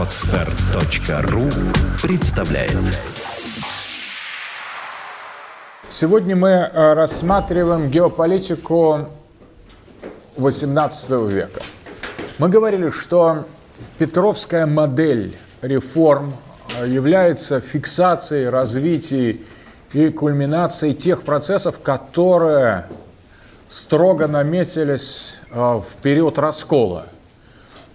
Отстар.ру представляет Сегодня мы э, рассматриваем геополитику XVIII века. Мы говорили, что Петровская модель реформ э, является фиксацией, развитием и кульминацией тех процессов, которые строго наметились э, в период раскола.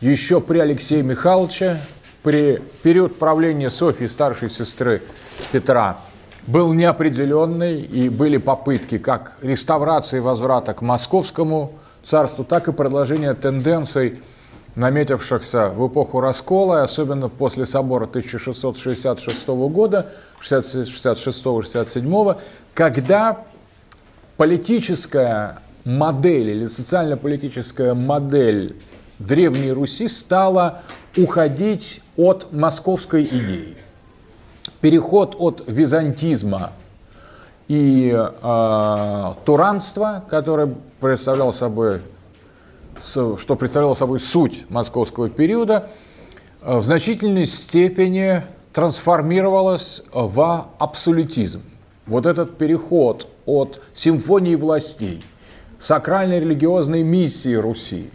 Еще при Алексее Михайловиче, при период правления Софьи, старшей сестры Петра, был неопределенный, и были попытки как реставрации возврата к московскому царству, так и продолжения тенденций, наметившихся в эпоху раскола, особенно после собора 1666 года, 66-67, когда политическая модель или социально-политическая модель Древней Руси стала уходить от московской идеи. Переход от византизма и э, туранства, которое представлял собой, что представляло собой суть московского периода, в значительной степени трансформировалось в абсолютизм. Вот этот переход от симфонии властей, сакральной религиозной миссии Руси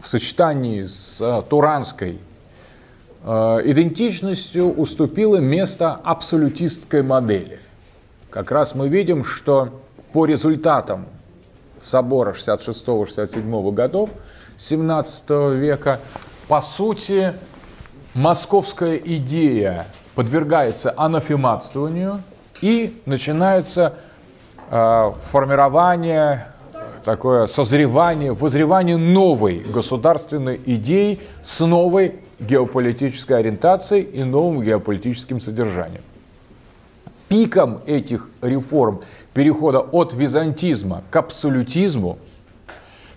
в сочетании с э, туранской э, идентичностью уступило место абсолютистской модели. Как раз мы видим, что по результатам собора 66-67 годов 17 века, по сути, московская идея подвергается анафематствованию и начинается э, формирование, такое созревание, возревание новой государственной идеи с новой геополитической ориентацией и новым геополитическим содержанием. Пиком этих реформ перехода от византизма к абсолютизму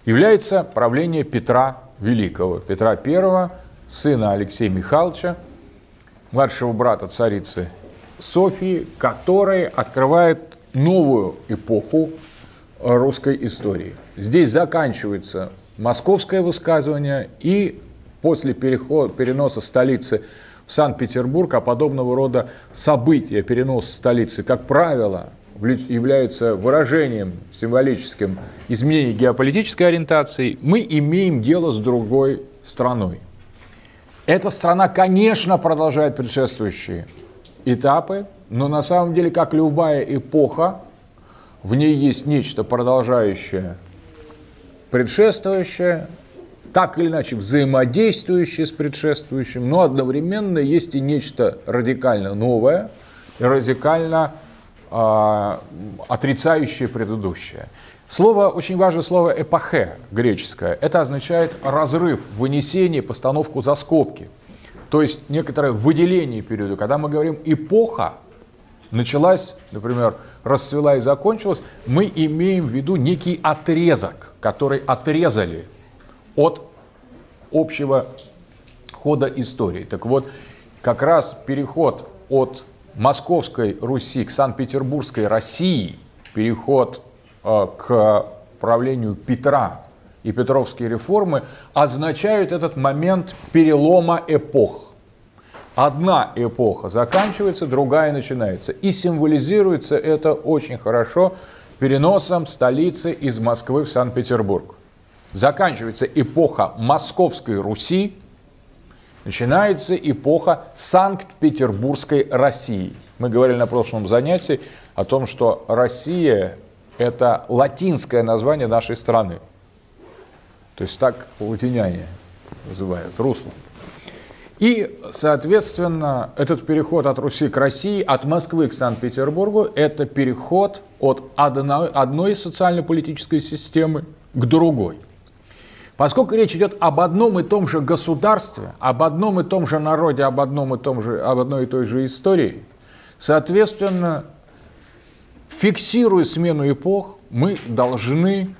является правление Петра Великого, Петра I, сына Алексея Михайловича, младшего брата царицы Софии, который открывает новую эпоху русской истории. Здесь заканчивается московское высказывание и после перехода, переноса столицы в Санкт-Петербург, а подобного рода события переноса столицы, как правило, являются выражением символическим изменения геополитической ориентации, мы имеем дело с другой страной. Эта страна, конечно, продолжает предшествующие этапы, но на самом деле, как любая эпоха, в ней есть нечто продолжающее, предшествующее, так или иначе взаимодействующее с предшествующим, но одновременно есть и нечто радикально новое и радикально э, отрицающее предыдущее. Слово, очень важное слово «эпохе» греческое. Это означает разрыв, вынесение, постановку за скобки. То есть некоторое выделение периода. Когда мы говорим «эпоха», началась, например, расцвела и закончилась, мы имеем в виду некий отрезок, который отрезали от общего хода истории. Так вот, как раз переход от Московской Руси к Санкт-Петербургской России, переход Э, к правлению Петра и Петровские реформы означают этот момент перелома эпох. Одна эпоха заканчивается, другая начинается. И символизируется это очень хорошо переносом столицы из Москвы в Санкт-Петербург. Заканчивается эпоха Московской Руси, начинается эпоха Санкт-Петербургской России. Мы говорили на прошлом занятии о том, что Россия это латинское название нашей страны. То есть так латиняне называют, Руслан. И, соответственно, этот переход от Руси к России, от Москвы к Санкт-Петербургу, это переход от одной, социально-политической системы к другой. Поскольку речь идет об одном и том же государстве, об одном и том же народе, об, одном и том же, об одной и той же истории, соответственно, фиксируя смену эпох, мы должны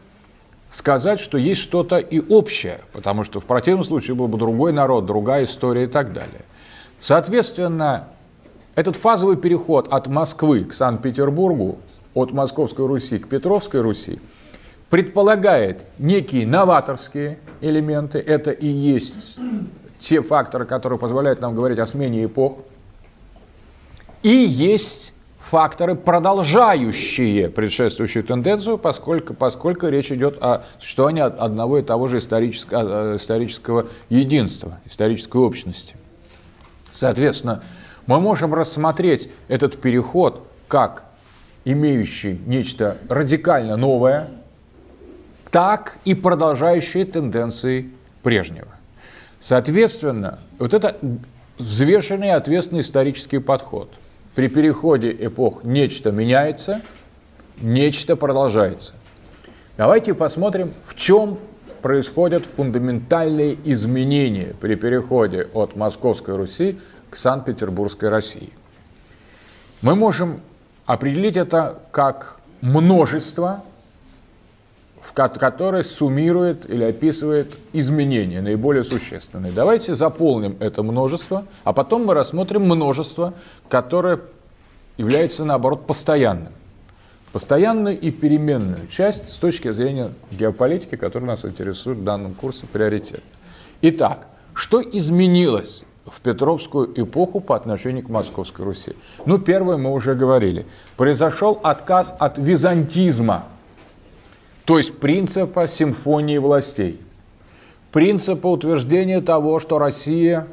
сказать, что есть что-то и общее, потому что в противном случае был бы другой народ, другая история и так далее. Соответственно, этот фазовый переход от Москвы к Санкт-Петербургу, от Московской Руси к Петровской Руси, предполагает некие новаторские элементы. Это и есть те факторы, которые позволяют нам говорить о смене эпох. И есть факторы, продолжающие предшествующую тенденцию, поскольку, поскольку речь идет о существовании одного и того же исторического, исторического единства, исторической общности. Соответственно, мы можем рассмотреть этот переход как имеющий нечто радикально новое, так и продолжающие тенденции прежнего. Соответственно, вот это взвешенный ответственный исторический подход – при переходе эпох нечто меняется, нечто продолжается. Давайте посмотрим, в чем происходят фундаментальные изменения при переходе от Московской Руси к Санкт-Петербургской России. Мы можем определить это как множество, которое суммирует или описывает изменения, наиболее существенные. Давайте заполним это множество, а потом мы рассмотрим множество, которое является, наоборот, постоянным. Постоянную и переменную часть с точки зрения геополитики, которая нас интересует в данном курсе приоритет. Итак, что изменилось в Петровскую эпоху по отношению к Московской Руси? Ну, первое мы уже говорили. Произошел отказ от византизма, то есть принципа симфонии властей. Принципа утверждения того, что Россия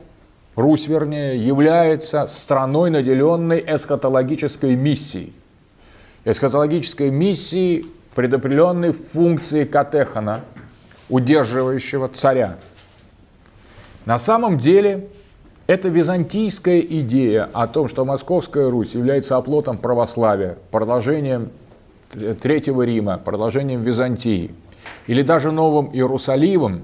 Русь, вернее, является страной, наделенной эсхатологической миссией. Эсхатологической миссией, предопределенной функции катехана, удерживающего царя. На самом деле, это византийская идея о том, что Московская Русь является оплотом православия, продолжением Третьего Рима, продолжением Византии, или даже Новым Иерусалимом,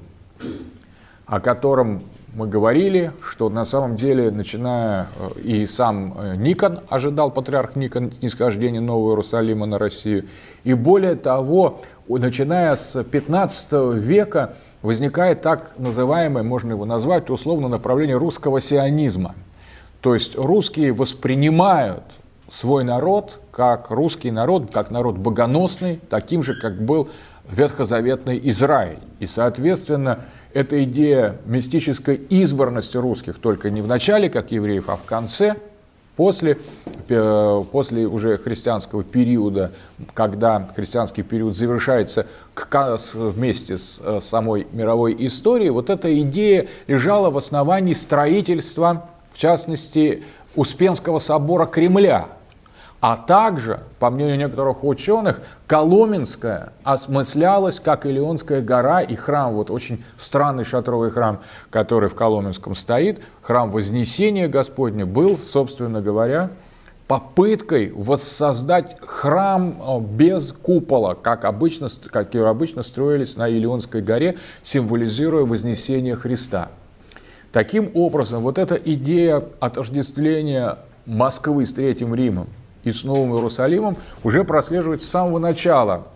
о котором мы говорили, что на самом деле, начиная э, и сам э, Никон ожидал, патриарх Никон, снисхождения Нового Иерусалима на Россию. И более того, начиная с 15 века возникает так называемое, можно его назвать, условно, направление русского сионизма. То есть русские воспринимают свой народ как русский народ, как народ богоносный, таким же, как был ветхозаветный Израиль. И, соответственно, эта идея мистической избранности русских только не в начале, как евреев, а в конце, после, э, после уже христианского периода, когда христианский период завершается вместе с э, самой мировой историей, вот эта идея лежала в основании строительства, в частности, Успенского собора Кремля – а также, по мнению некоторых ученых, Коломенская осмыслялась как Илионская гора и храм, вот очень странный шатровый храм, который в Коломенском стоит, храм Вознесения Господня, был, собственно говоря, попыткой воссоздать храм э, без купола, как обычно, как обычно строились на Илионской горе, символизируя Вознесение Христа. Таким образом, вот эта идея отождествления Москвы с Третьим Римом и с Новым Иерусалимом уже прослеживается с самого начала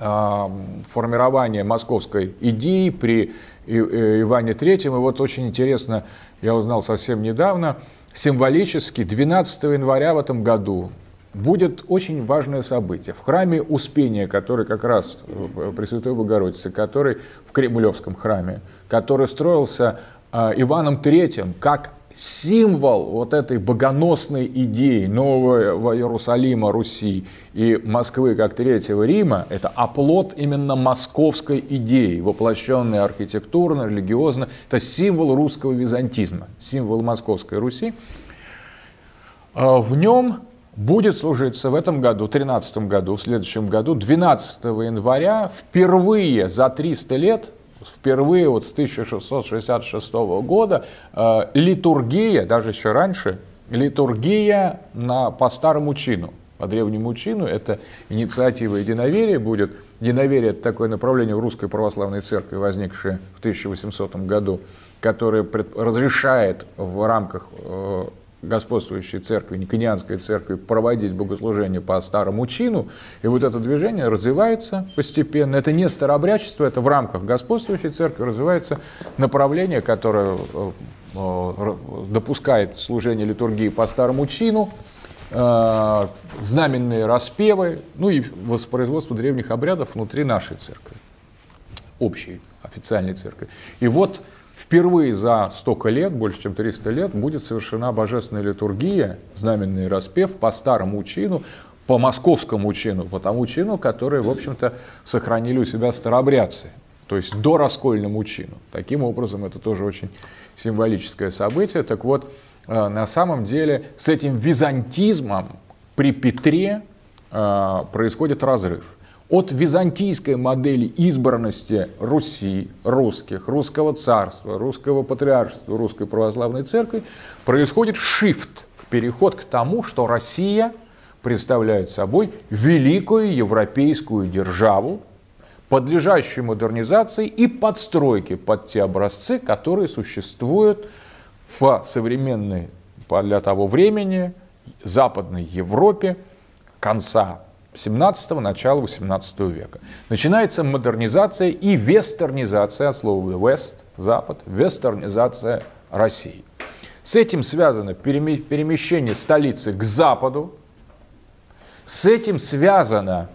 э, формирования московской идеи при э, Иване III. И вот очень интересно, я узнал совсем недавно, символически 12 января в этом году будет очень важное событие. В храме Успения, который как раз э, Пресвятой Богородицы, который в Кремлевском храме, который строился Иваном III как символ вот этой богоносной идеи Нового Иерусалима, Руси и Москвы как Третьего Рима, это оплот именно московской идеи, воплощенной архитектурно, религиозно. Это символ русского византизма, символ Московской Руси. А в нем будет служиться в этом году, в 13 году, в следующем году, 12 января, впервые за 300 лет впервые вот с 1666 года э, литургия, даже еще раньше, литургия на, по старому чину, по древнему чину, это инициатива единоверия будет. Единоверие – это такое направление в русской православной церкви, возникшее в 1800 году, которое разрешает в рамках э, господствующей церкви, Никонианской церкви, проводить богослужение по старому чину. И вот это движение развивается постепенно. Это не старообрядчество, это в рамках господствующей церкви развивается направление, которое э, э, допускает служение литургии по старому чину, э, знаменные распевы, ну и воспроизводство древних обрядов внутри нашей церкви, общей официальной церкви. И вот впервые за столько лет, больше чем 300 лет, будет совершена божественная литургия, знаменный распев по старому чину, по московскому чину, по тому чину, который, в общем-то, сохранили у себя старобрядцы, то есть до раскольному чину. Таким образом, это тоже очень символическое событие. Так вот, э, на самом деле с этим византизмом при Петре э, происходит разрыв. От византийской модели избранности Руси, русских, русского царства, русского патриаршества, русской православной церкви происходит шифт, переход к тому, что Россия представляет собой великую европейскую державу, подлежащую модернизации и подстройке под те образцы, которые существуют в современной для того времени Западной Европе конца 17-го, начала 18 века. Начинается модернизация и вестернизация, от слова west, запад, вестернизация России. С этим связано перемещение столицы к западу, с этим связано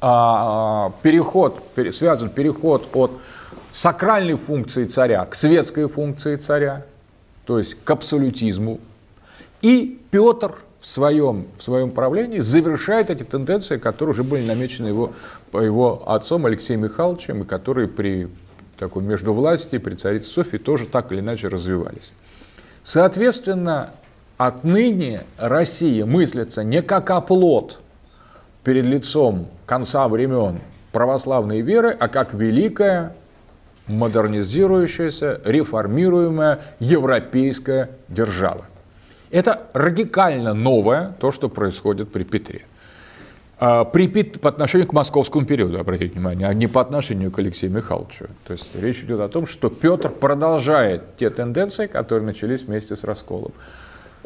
а, переход, связан переход от сакральной функции царя к светской функции царя, то есть к абсолютизму. И Петр в своем, в своем правлении завершает эти тенденции, которые уже были намечены его, его отцом Алексеем Михайловичем, и которые при такой междувластии, при царице Софии тоже так или иначе развивались. Соответственно, отныне Россия мыслится не как оплот перед лицом конца времен православной веры, а как великая, модернизирующаяся, реформируемая европейская держава. Это радикально новое, то, что происходит при Петре. А, при, по отношению к московскому периоду, обратите внимание, а не по отношению к Алексею Михайловичу. То есть речь идет о том, что Петр продолжает те тенденции, которые начались вместе с расколом.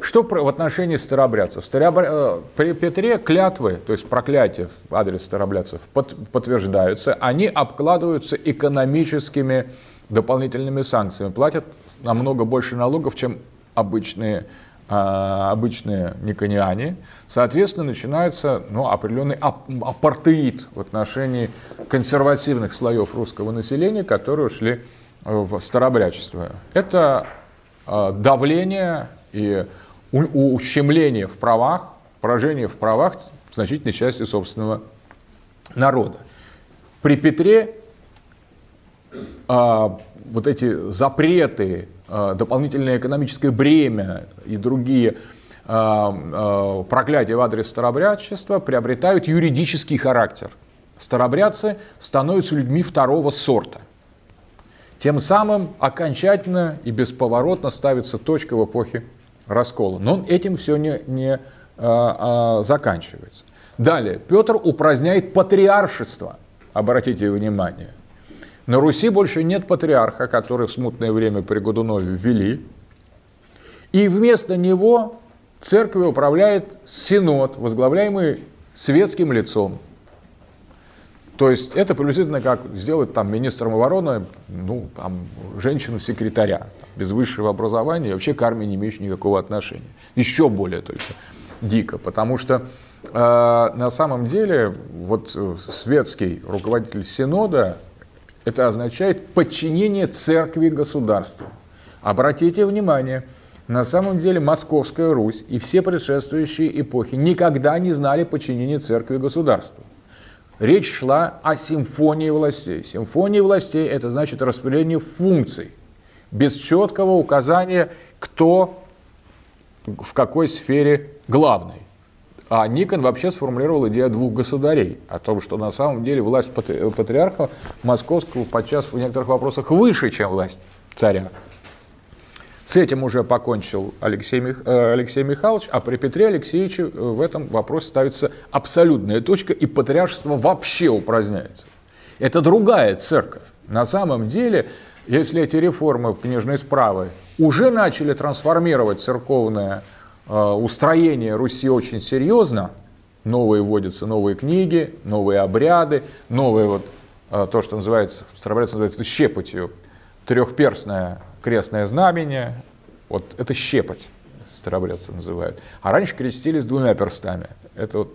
Что в отношении старобрядцев? Старобря... Э, при Петре клятвы, то есть проклятия в адрес старобрядцев подтверждаются, они обкладываются экономическими дополнительными санкциями, платят намного больше налогов, чем обычные обычные никониане, соответственно, начинается ну, определенный апартеид в отношении консервативных слоев русского населения, которые ушли в старобрячество. Это а, давление и ущемление в правах, поражение в правах значительной части собственного народа. При Петре а, вот эти запреты Э, дополнительное экономическое бремя и другие э, э, проклятия в адрес старобрядчества приобретают юридический характер. Старобрядцы становятся людьми второго сорта. Тем самым окончательно и бесповоротно ставится точка в эпохе раскола. Но этим все не, не а, а, заканчивается. Далее, Петр упраздняет патриаршество. Обратите внимание. На Руси больше нет патриарха, который в смутное время при Годунове ввели. И вместо него церковью управляет синод, возглавляемый светским лицом. То есть это приблизительно как сделать там министром обороны ну, там, женщину-секретаря, без высшего образования, вообще к армии не имеющей никакого отношения. Еще более только дико, потому что э, на самом деле вот э, светский руководитель синода это означает подчинение церкви государству. Обратите внимание, на самом деле Московская Русь и все предшествующие эпохи никогда не знали подчинения церкви государству. Речь шла о симфонии властей. Симфония властей – это значит распределение функций, без четкого указания, кто в какой сфере главный. А Никон вообще сформулировал идею двух государей, о том, что на самом деле власть патриарха московского подчас в некоторых вопросах выше, чем власть царя. С этим уже покончил Алексей, Мих... Э, Алексей Михайлович, а при Петре Алексеевиче э, в этом вопросе ставится абсолютная точка, и патриаршество вообще упраздняется. Это другая церковь. На самом деле, если эти реформы книжной справы уже начали трансформировать церковное устроение Руси очень серьезно. Новые вводятся новые книги, новые обряды, новые вот э, то, что называется, старобрядцы называется щепотью, трехперстное крестное знамение. Вот это щепоть старобрядцы называют. А раньше крестились двумя перстами. Это вот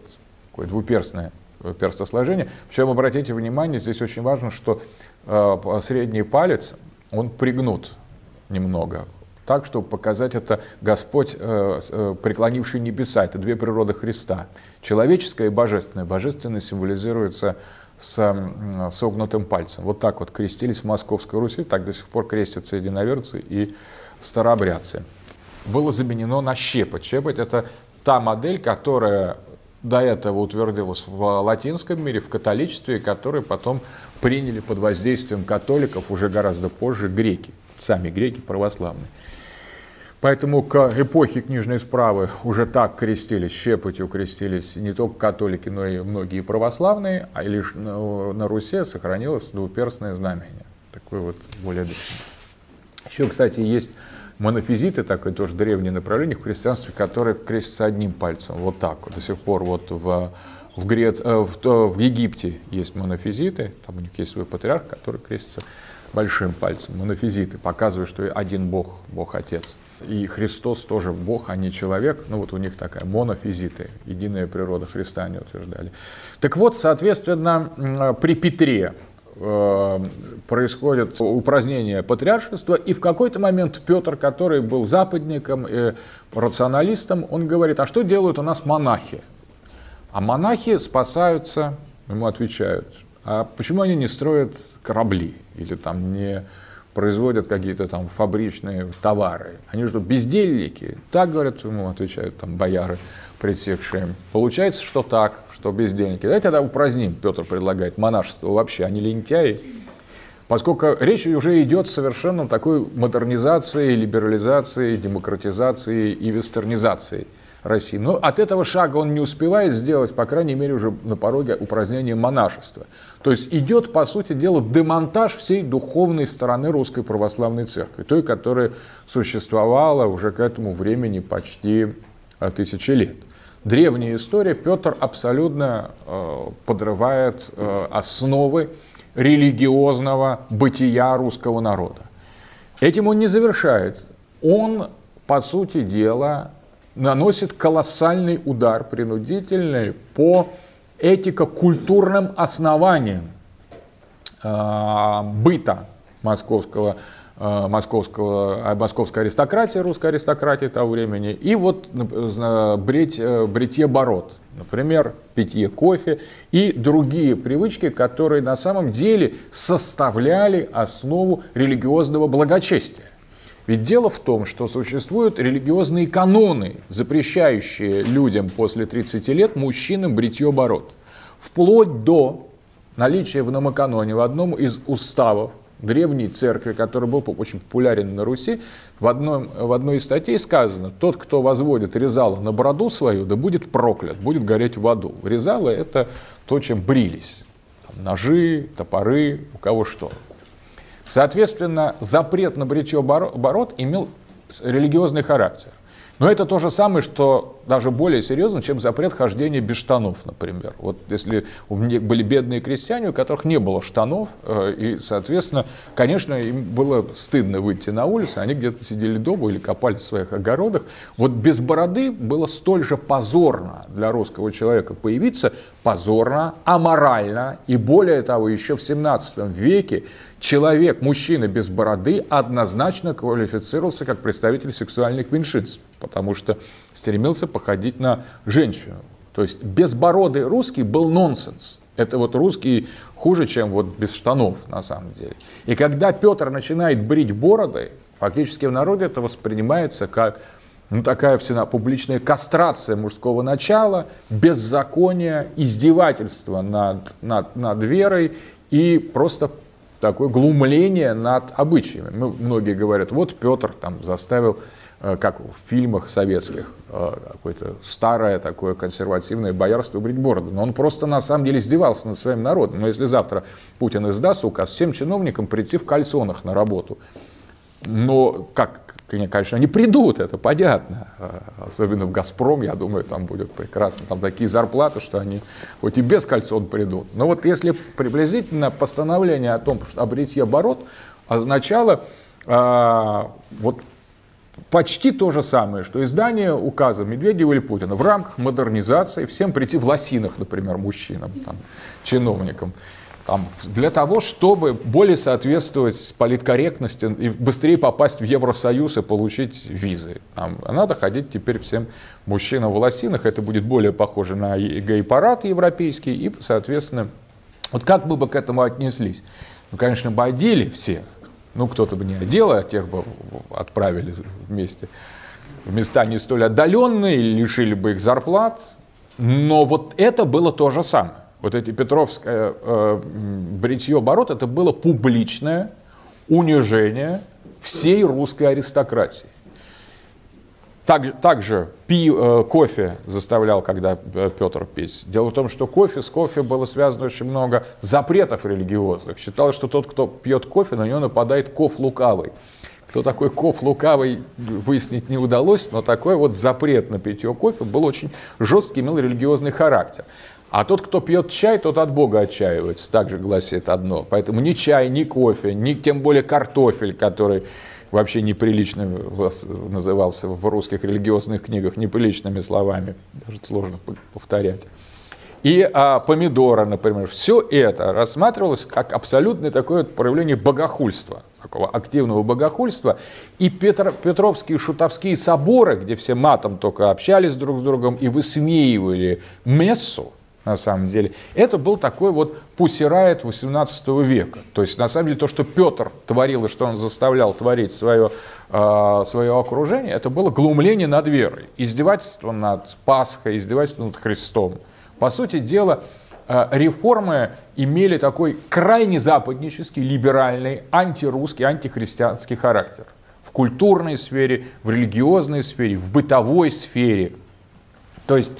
такое двуперстное перстосложение. Причем, обратите внимание, здесь очень важно, что э, средний палец он пригнут немного, так, чтобы показать это Господь, э, э, преклонивший небеса. Это две природы Христа. Человеческое и божественное. Божественное символизируется с согнутым пальцем. Вот так вот крестились в Московской Руси, так до сих пор крестятся единоверцы и старообрядцы. Было заменено на щепоть. Щепоть – это та модель, которая до этого утвердилась в латинском мире, в католичестве, которую потом приняли под воздействием католиков уже гораздо позже греки, сами греки православные. Поэтому к эпохе книжной справы уже так крестились, щепотью крестились не только католики, но и многие православные, а лишь на, Руси сохранилось двуперстное знамение. Такое вот более Еще, кстати, есть монофизиты, такое тоже древнее направление в христианстве, которое крестится одним пальцем, вот так до сих пор вот в, в, Грец, э, в, в Египте есть монофизиты, там у них есть свой патриарх, который крестится большим пальцем, монофизиты, показывают, что один Бог, Бог Отец. И Христос тоже Бог, а не человек. Ну вот у них такая монофизиты, единая природа Христа они утверждали. Так вот, соответственно, при Петре э, происходит упразднение патриаршества, и в какой-то момент Петр, который был западником и рационалистом, он говорит, а что делают у нас монахи? А монахи спасаются, ему отвечают, а почему они не строят корабли или там не производят какие-то там фабричные товары. Они что, бездельники? Так, говорят, ему отвечают там бояры, пресекшие. Получается, что так, что бездельники. Давайте тогда упраздним, Петр предлагает, монашество вообще, они лентяи. Поскольку речь уже идет совершенно такой модернизации, либерализации, демократизации и вестернизации – России. Но от этого шага он не успевает сделать, по крайней мере, уже на пороге упразднения монашества. То есть идет, по сути дела, демонтаж всей духовной стороны Русской Православной Церкви, той, которая существовала уже к этому времени почти э, тысячи лет. Древняя история, Петр абсолютно э, подрывает э, основы религиозного бытия русского народа. Этим он не завершает. Он, по сути дела, наносит колоссальный удар принудительный по этико-культурным основаниям э, быта московского, э, московского, э, московской аристократии, русской аристократии того времени, и вот э, брить, э, бритье бород, например, питье кофе и другие привычки, которые на самом деле составляли основу религиозного благочестия. Ведь дело в том, что существуют религиозные каноны, запрещающие людям после 30 лет мужчинам бритье бород. Вплоть до наличия в номоканоне в одном из уставов древней церкви, который был очень популярен на Руси, в, одном, в одной из статей сказано, тот, кто возводит резало на бороду свою, да будет проклят, будет гореть в аду. Резало – это то, чем брились. Там, ножи, топоры, у кого что. Соответственно, запрет на бритье бород имел религиозный характер. Но это то же самое, что даже более серьезно, чем запрет хождения без штанов, например. Вот если у меня были бедные крестьяне, у которых не было штанов, э, и, соответственно, конечно, им было стыдно выйти на улицу, они где-то сидели дома или копали в своих огородах. Вот без бороды было столь же позорно для русского человека появиться, позорно, аморально, и более того, еще в 17 веке человек, мужчина без бороды, однозначно квалифицировался как представитель сексуальных меньшинств, потому что стремился походить на женщину. То есть безбородый русский был нонсенс. Это вот русский хуже, чем вот без штанов на самом деле. И когда Петр начинает брить бороды, фактически в народе это воспринимается как ну, такая всена публичная кастрация мужского начала, беззаконие, издевательство над, над, над верой и просто такое глумление над обычаями. Мы, многие говорят, вот Петр там заставил, э, как в фильмах советских, э, какое-то старое такое консервативное боярство брить бороду. Но он просто на самом деле издевался над своим народом. Но если завтра Путин издаст указ всем чиновникам прийти в кальсонах на работу, но как конечно, они придут, это понятно. А, особенно в «Газпром», я думаю, там будет прекрасно. Там такие зарплаты, что они хоть и без кольцон придут. Но вот если приблизительно постановление о том, что обретье оборот означало а, вот почти то же самое, что издание указа Медведева или Путина в рамках модернизации всем прийти в лосинах, например, мужчинам, там, чиновникам. Там, для того, чтобы более соответствовать политкорректности и быстрее попасть в Евросоюз и получить визы. Там, надо ходить теперь всем мужчинам в лосинах, это будет более похоже на гей-парад европейский, и, соответственно, вот как мы бы к этому отнеслись? Ну, конечно, бы одели все, ну, кто-то бы не одел, а тех бы отправили вместе в места не столь отдаленные, лишили бы их зарплат, но вот это было то же самое вот эти Петровское э, бритье оборот, это было публичное унижение всей русской аристократии. Так, также пи, э, кофе заставлял, когда э, Петр пить. Дело в том, что кофе, с кофе было связано очень много запретов религиозных. Считалось, что тот, кто пьет кофе, на него нападает ков лукавый. Кто такой ков лукавый, выяснить не удалось, но такой вот запрет на питье кофе был очень жесткий, имел религиозный характер. А тот, кто пьет чай, тот от Бога отчаивается, также гласит одно. Поэтому ни чай, ни кофе, ни тем более картофель, который вообще неприлично назывался в русских религиозных книгах неприличными словами, даже сложно повторять. И а, помидоры, например, все это рассматривалось как абсолютное такое проявление богохульства, такого активного богохульства. И Петр, Петровские шутовские соборы, где все матом только общались друг с другом и высмеивали мессу, на самом деле. Это был такой вот пусирает 18 века. То есть, на самом деле, то, что Петр творил и что он заставлял творить свое, э, свое окружение, это было глумление над верой, издевательство над Пасхой, издевательство над Христом. По сути дела, э, реформы имели такой крайне западнический, либеральный, антирусский, антихристианский характер. В культурной сфере, в религиозной сфере, в бытовой сфере. То есть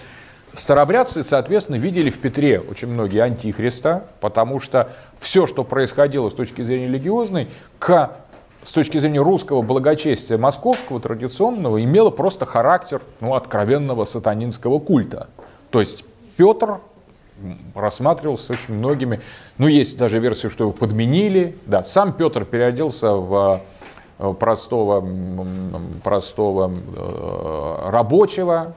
Старобрядцы, соответственно, видели в Петре очень многие антихриста, потому что все, что происходило с точки зрения религиозной, к, с точки зрения русского благочестия московского, традиционного, имело просто характер ну, откровенного сатанинского культа. То есть Петр рассматривался очень многими, ну есть даже версия, что его подменили, да, сам Петр переоделся в э, простого, простого э, рабочего,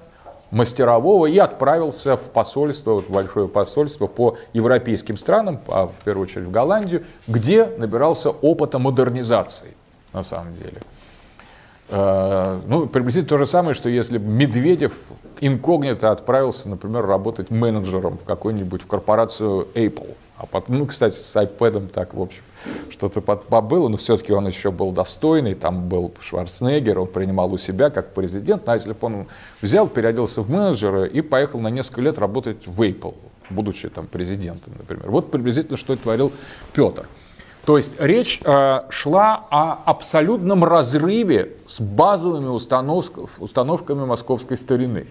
мастерового и отправился в посольство, вот в большое посольство по европейским странам, а в первую очередь в Голландию, где набирался опыта модернизации на самом деле. Э, ну, приблизительно то же самое, что если Медведев инкогнито отправился, например, работать менеджером в какой-нибудь в корпорацию Apple. А потом, ну, кстати, с iPad так, в общем, что-то побыло, но все-таки он еще был достойный, там был Шварценеггер, он принимал у себя как президент, а если бы он взял, переоделся в менеджера и поехал на несколько лет работать в Apple, будучи там президентом, например. Вот приблизительно, что и творил Петр. То есть речь э, шла о абсолютном разрыве с базовыми установками московской старины.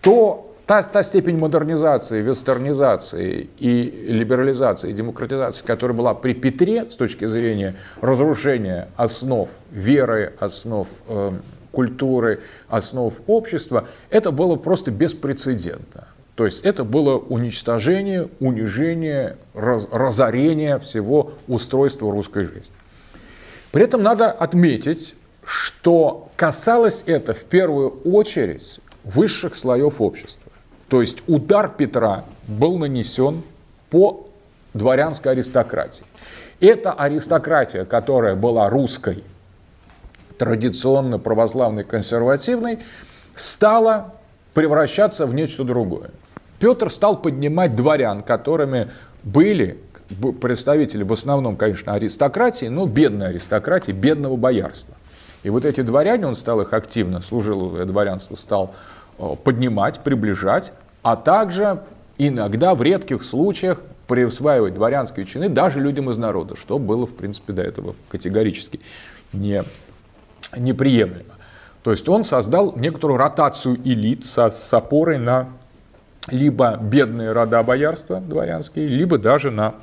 То Та, та степень модернизации, вестернизации и либерализации, демократизации, которая была при Петре с точки зрения разрушения основ веры, основ э, культуры, основ общества, это было просто беспрецедентно. То есть это было уничтожение, унижение, раз, разорение всего устройства русской жизни. При этом надо отметить, что касалось это в первую очередь высших слоев общества. То есть удар Петра был нанесен по дворянской аристократии. Эта аристократия, которая была русской, традиционно православной, консервативной, стала превращаться в нечто другое. Петр стал поднимать дворян, которыми были представители в основном, конечно, аристократии, но бедной аристократии, бедного боярства. И вот эти дворяне, он стал их активно, служил дворянство, стал поднимать, приближать, а также иногда в редких случаях присваивать дворянские чины даже людям из народа, что было, в принципе, до этого категорически не, неприемлемо. То есть он создал некоторую ротацию элит со, с опорой на либо бедные рода боярства дворянские, либо даже на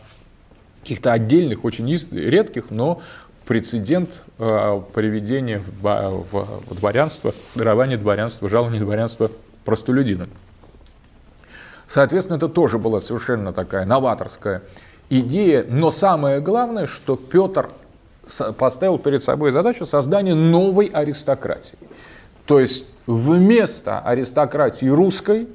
каких-то отдельных, очень редких, но прецедент э, приведения в, в, в дворянство, дарования дворянства, жалования дворянства простолюдинам. Соответственно, это тоже была совершенно такая новаторская идея, но самое главное, что Петр поставил перед собой задачу создания новой аристократии. То есть вместо аристократии русской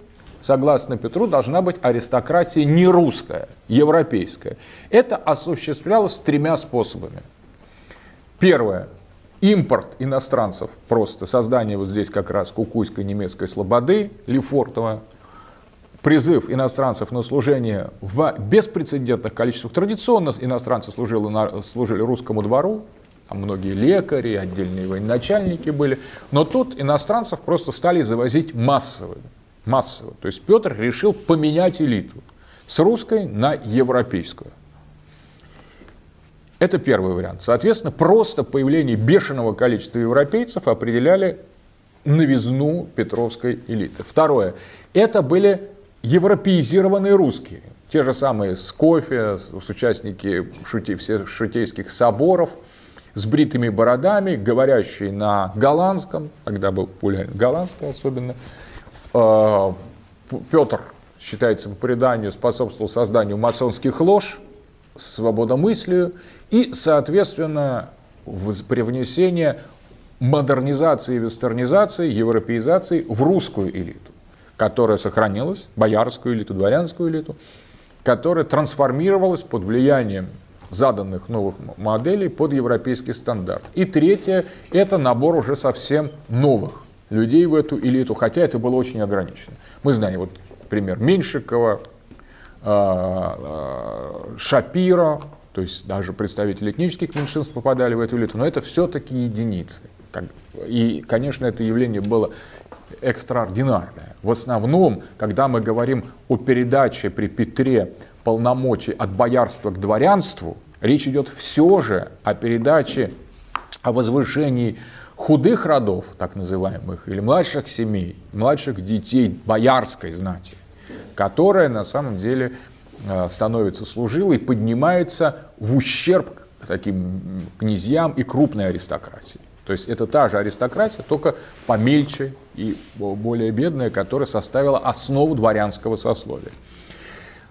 согласно Петру, должна быть аристократия не русская, европейская. Это осуществлялось тремя способами. Первое. Импорт иностранцев, просто создание вот здесь как раз кукуйской немецкой слободы, Лефортово, призыв иностранцев на служение в беспрецедентных количествах. Традиционно иностранцы служили, на, служили русскому двору, там многие лекари, отдельные военачальники были. Но тут иностранцев просто стали завозить массово. массово. То есть Петр решил поменять элиту с русской на европейскую. Это первый вариант. Соответственно, просто появление бешеного количества европейцев определяли новизну петровской элиты. Второе. Это были европеизированные русские. Те же самые с кофе, с участники шути, всех шутейских соборов, с бритыми бородами, говорящие на голландском, тогда был популярен голландский особенно. А, Петр, считается по преданию, способствовал созданию масонских лож, свободомыслию и, соответственно, привнесение модернизации, вестернизации, европеизации в русскую элиту которая сохранилась, боярскую элиту, дворянскую элиту, которая трансформировалась под влиянием заданных новых моделей под европейский стандарт. И третье – это набор уже совсем новых людей в эту элиту, хотя это было очень ограничено. Мы знаем, вот пример Меньшикова, а, а, Шапира, то есть даже представители этнических меньшинств попадали в эту элиту, но это все-таки единицы. И, конечно, это явление было экстраординарное. В основном, когда мы говорим о передаче при Петре полномочий от боярства к дворянству, речь идет все же о передаче, о возвышении худых родов, так называемых, или младших семей, младших детей боярской знати, которая на самом деле становится служилой и поднимается в ущерб таким князьям и крупной аристократии. То есть это та же аристократия, только помельче и более бедная, которая составила основу дворянского сословия.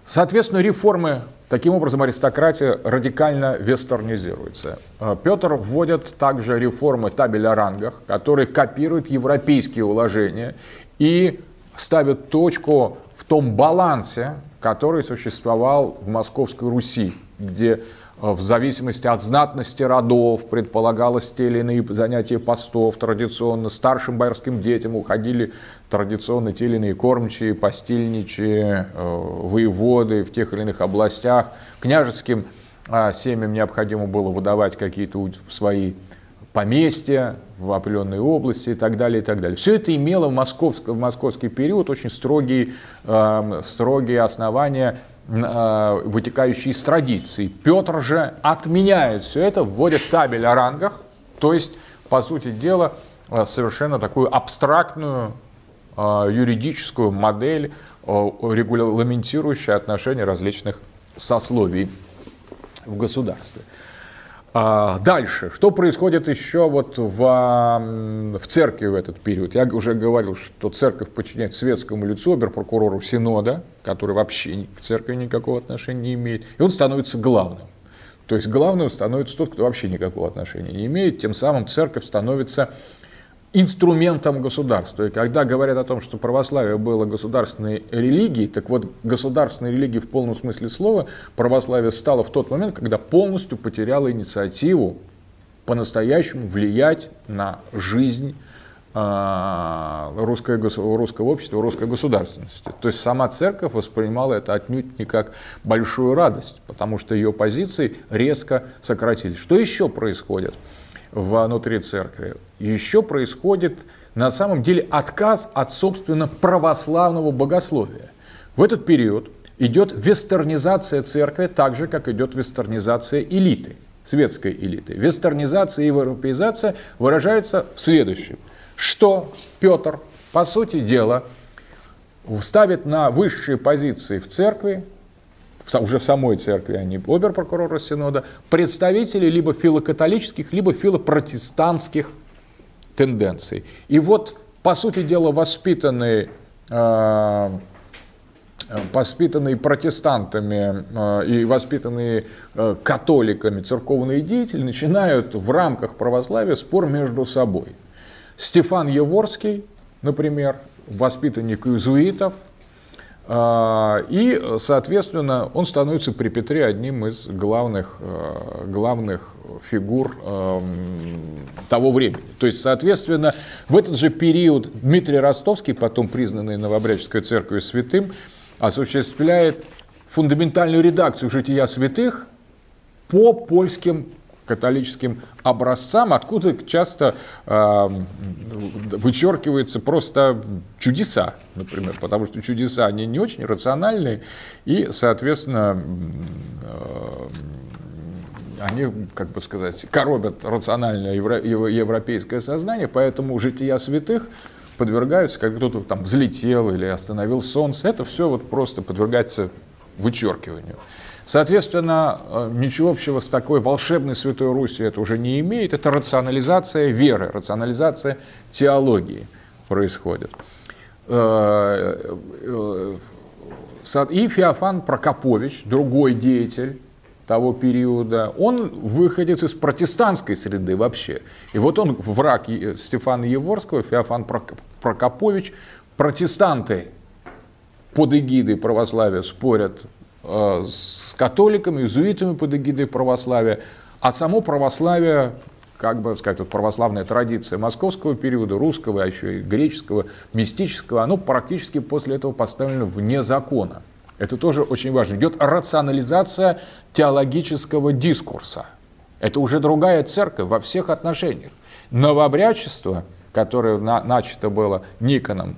Соответственно, реформы, таким образом аристократия радикально вестернизируется. Э, Петр вводит также реформы табель о рангах, которые копируют европейские уложения и ставят точку в том балансе, который существовал в Московской Руси, где Э, в зависимости от знатности родов предполагалось те или иные занятия постов. Традиционно старшим боярским детям уходили традиционно те или иные кормчие, постельничьи, э, воеводы в тех или иных областях. Княжеским э, семьям необходимо было выдавать какие-то свои поместья в определенной области и так далее, и так далее. Все это имело в, московский, в московский период очень строгие, э, строгие основания Э, вытекающие из традиций. Петр же отменяет все это, вводит табель о рангах, то есть, по сути дела, э, совершенно такую абстрактную э, юридическую модель, регламентирующую отношения различных сословий в государстве. А, дальше, что происходит еще вот в, в церкви в этот период? Я уже говорил, что церковь подчиняется светскому лицу, оберпрокурору Синода, который вообще к церкви никакого отношения не имеет, и он становится главным. То есть главным становится тот, кто вообще никакого отношения не имеет, тем самым церковь становится инструментом государства. И когда говорят о том, что православие было государственной религией, так вот государственной религией в полном смысле слова православие стало в тот момент, когда полностью потеряло инициативу по-настоящему влиять на жизнь а, русское, русского общества, русской государственности. То есть сама церковь воспринимала это отнюдь не как большую радость, потому что ее позиции резко сократились. Что еще происходит? Внутри церкви, еще происходит на самом деле отказ от, собственно, православного богословия. В этот период идет вестернизация церкви, так же, как идет вестернизация элиты, светской элиты. Вестернизация и европеизация выражается в следующем, что Петр, по сути дела, ставит на высшие позиции в церкви уже в самой церкви, а не оберпрокурора Синода, представители либо филокатолических, либо филопротестантских тенденций. И вот, по сути дела, воспитанные э, воспитанные протестантами э, и воспитанные католиками церковные деятели начинают в рамках православия спор между собой. Стефан Еворский, например, воспитанник иезуитов, А, и, соответственно, он становится при Петре одним из главных, э, главных фигур эм, того времени. То есть, соответственно, в этот же период Дмитрий Ростовский, потом признанный Новобряческой церковью святым, осуществляет фундаментальную редакцию «Жития святых» по польским католическим образцам, откуда часто э, вычеркиваются просто чудеса, например, потому что чудеса, они не очень рациональные, и, соответственно, э, они, как бы сказать, коробят рациональное евро, европейское сознание, поэтому жития святых подвергаются, как кто-то там взлетел или остановил солнце, это все вот просто подвергается вычеркиванию. Соответственно, э, ничего общего с такой волшебной Святой Руси это уже не имеет. Это рационализация веры, рационализация теологии происходит. Э, э, и Феофан Прокопович, другой деятель того периода, он выходец из протестантской среды вообще. И вот он враг Стефана Еворского, Феофан Прокопович, протестанты под эгидой православия спорят с католиками, иезуитами под эгидой православия, а само православие, как бы сказать, вот православная традиция московского периода, русского, а еще и греческого, мистического, оно практически после этого поставлено вне закона. Это тоже очень важно. Идет рационализация теологического дискурса. Это уже другая церковь во всех отношениях. Новообрядчество, которое на, начато было Никоном,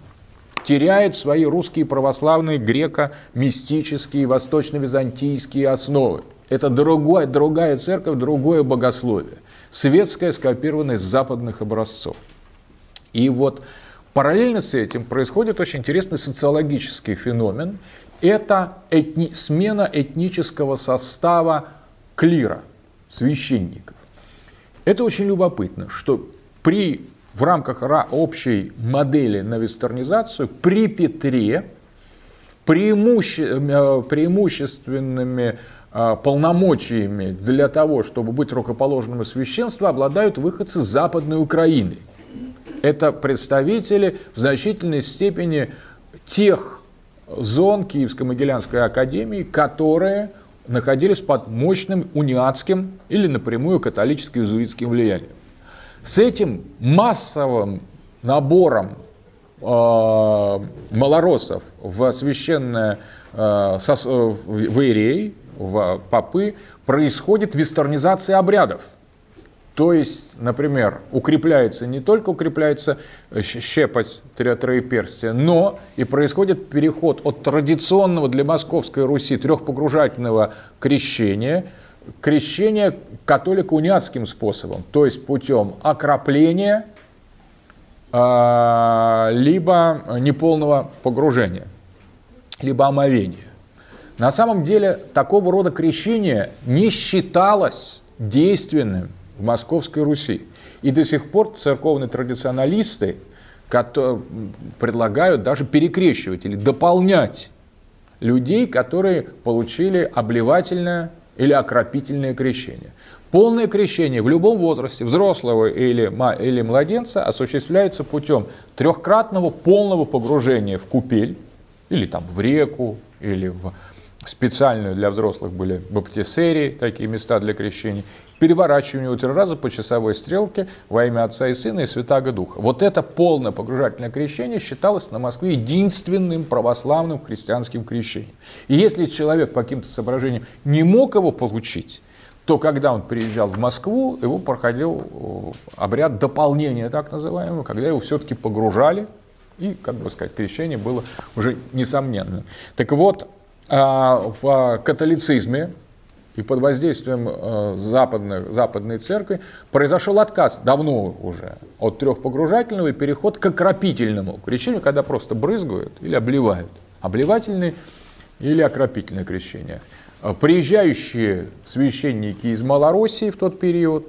теряет свои русские православные греко-мистические, восточно-византийские основы. Это другое, другая церковь, другое богословие. Светское, скопированное с западных образцов. И вот параллельно с этим происходит очень интересный социологический феномен. Это этни, смена этнического состава клира, священников. Это очень любопытно, что при в рамках общей модели на вестернизацию при Петре преимуще, э, преимущественными э, полномочиями для того, чтобы быть рукоположенным священства, обладают выходцы Западной Украины. Это представители в значительной степени тех зон Киевско-Могилянской академии, которые находились под мощным униатским или напрямую католическо-иезуитским влиянием. С этим массовым набором э, малоросов в священное э, сос, э, в иерей, в попы, происходит вестернизация обрядов. То есть, например, укрепляется не только укрепляется щепость троеперстия, но и происходит переход от традиционного для Московской Руси трехпогружательного крещения – крещение католико-униатским способом, то есть путем окропления, а, либо неполного погружения, либо омовения. На самом деле такого рода крещение не считалось действенным в Московской Руси. И до сих пор церковные традиционалисты предлагают даже перекрещивать или дополнять людей, которые получили обливательное или окропительное крещение. Полное крещение в любом возрасте, взрослого или, или младенца, осуществляется путем трехкратного полного погружения в купель, или там в реку, или в специальную для взрослых были баптисерии, такие места для крещения, переворачивание его три раза по часовой стрелке во имя Отца и Сына и Святаго Духа. Вот это полное погружательное крещение считалось на Москве единственным православным христианским крещением. И если человек по каким-то соображениям не мог его получить, то когда он приезжал в Москву, его проходил э, обряд дополнения, так называемый, когда его все-таки погружали, и, как бы сказать, крещение было уже несомненным. Так вот, в католицизме и под воздействием э, западной, западной церкви произошел отказ давно уже от трехпогружательного и переход к окропительному крещению, когда просто брызгают или обливают. Обливательное или окропительное крещение. Приезжающие священники из Малороссии в тот период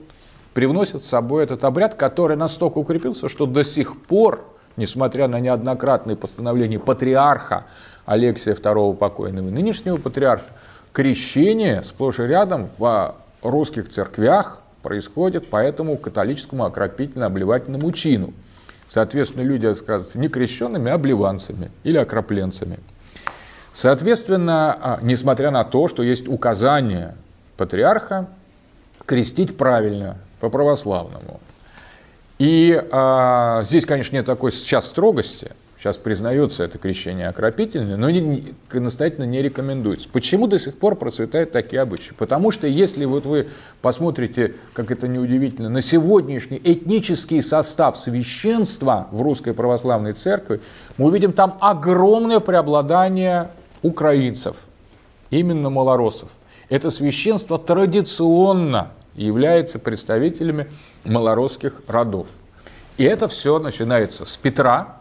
привносят с собой этот обряд, который настолько укрепился, что до сих пор, несмотря на неоднократные постановления патриарха Алексия II покойного, нынешнего патриарха, крещение сплошь и рядом в русских церквях происходит по этому католическому окропительно-обливательному чину. Соответственно, люди оказываются не крещенными, а обливанцами или окропленцами. Соответственно, а, несмотря на то, что есть указание патриарха крестить правильно, по-православному. И а, здесь, конечно, нет такой сейчас строгости, Сейчас признается это крещение окропительное, но не, настоятельно не рекомендуется. Почему до сих пор процветают такие обычаи? Потому что если вот вы посмотрите, как это неудивительно, на сегодняшний этнический состав священства в Русской Православной Церкви, мы увидим там огромное преобладание украинцев, именно малоросов. Это священство традиционно является представителями малоросских родов. И это все начинается с Петра,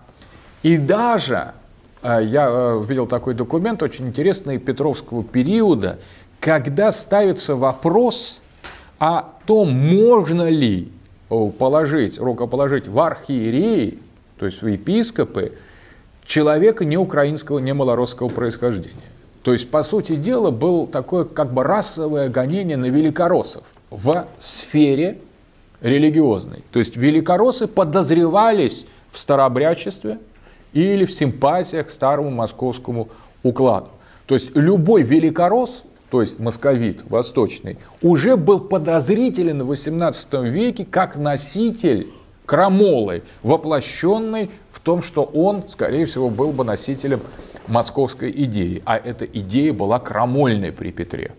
и даже э, я э, видел такой документ, очень интересный, Петровского периода, когда ставится вопрос о том, можно ли положить, рукоположить в архиереи, то есть в епископы, человека не украинского, не малоросского происхождения. То есть, по сути дела, было такое как бы расовое гонение на великороссов в сфере религиозной. То есть великороссы подозревались в старообрядчестве, или в симпатиях к старому московскому укладу. То есть любой великорос, то есть московит восточный, уже был подозрителен в XVIII веке как носитель крамолы, воплощенный в том, что он, скорее всего, был бы носителем московской идеи. А эта идея была крамольной при Петре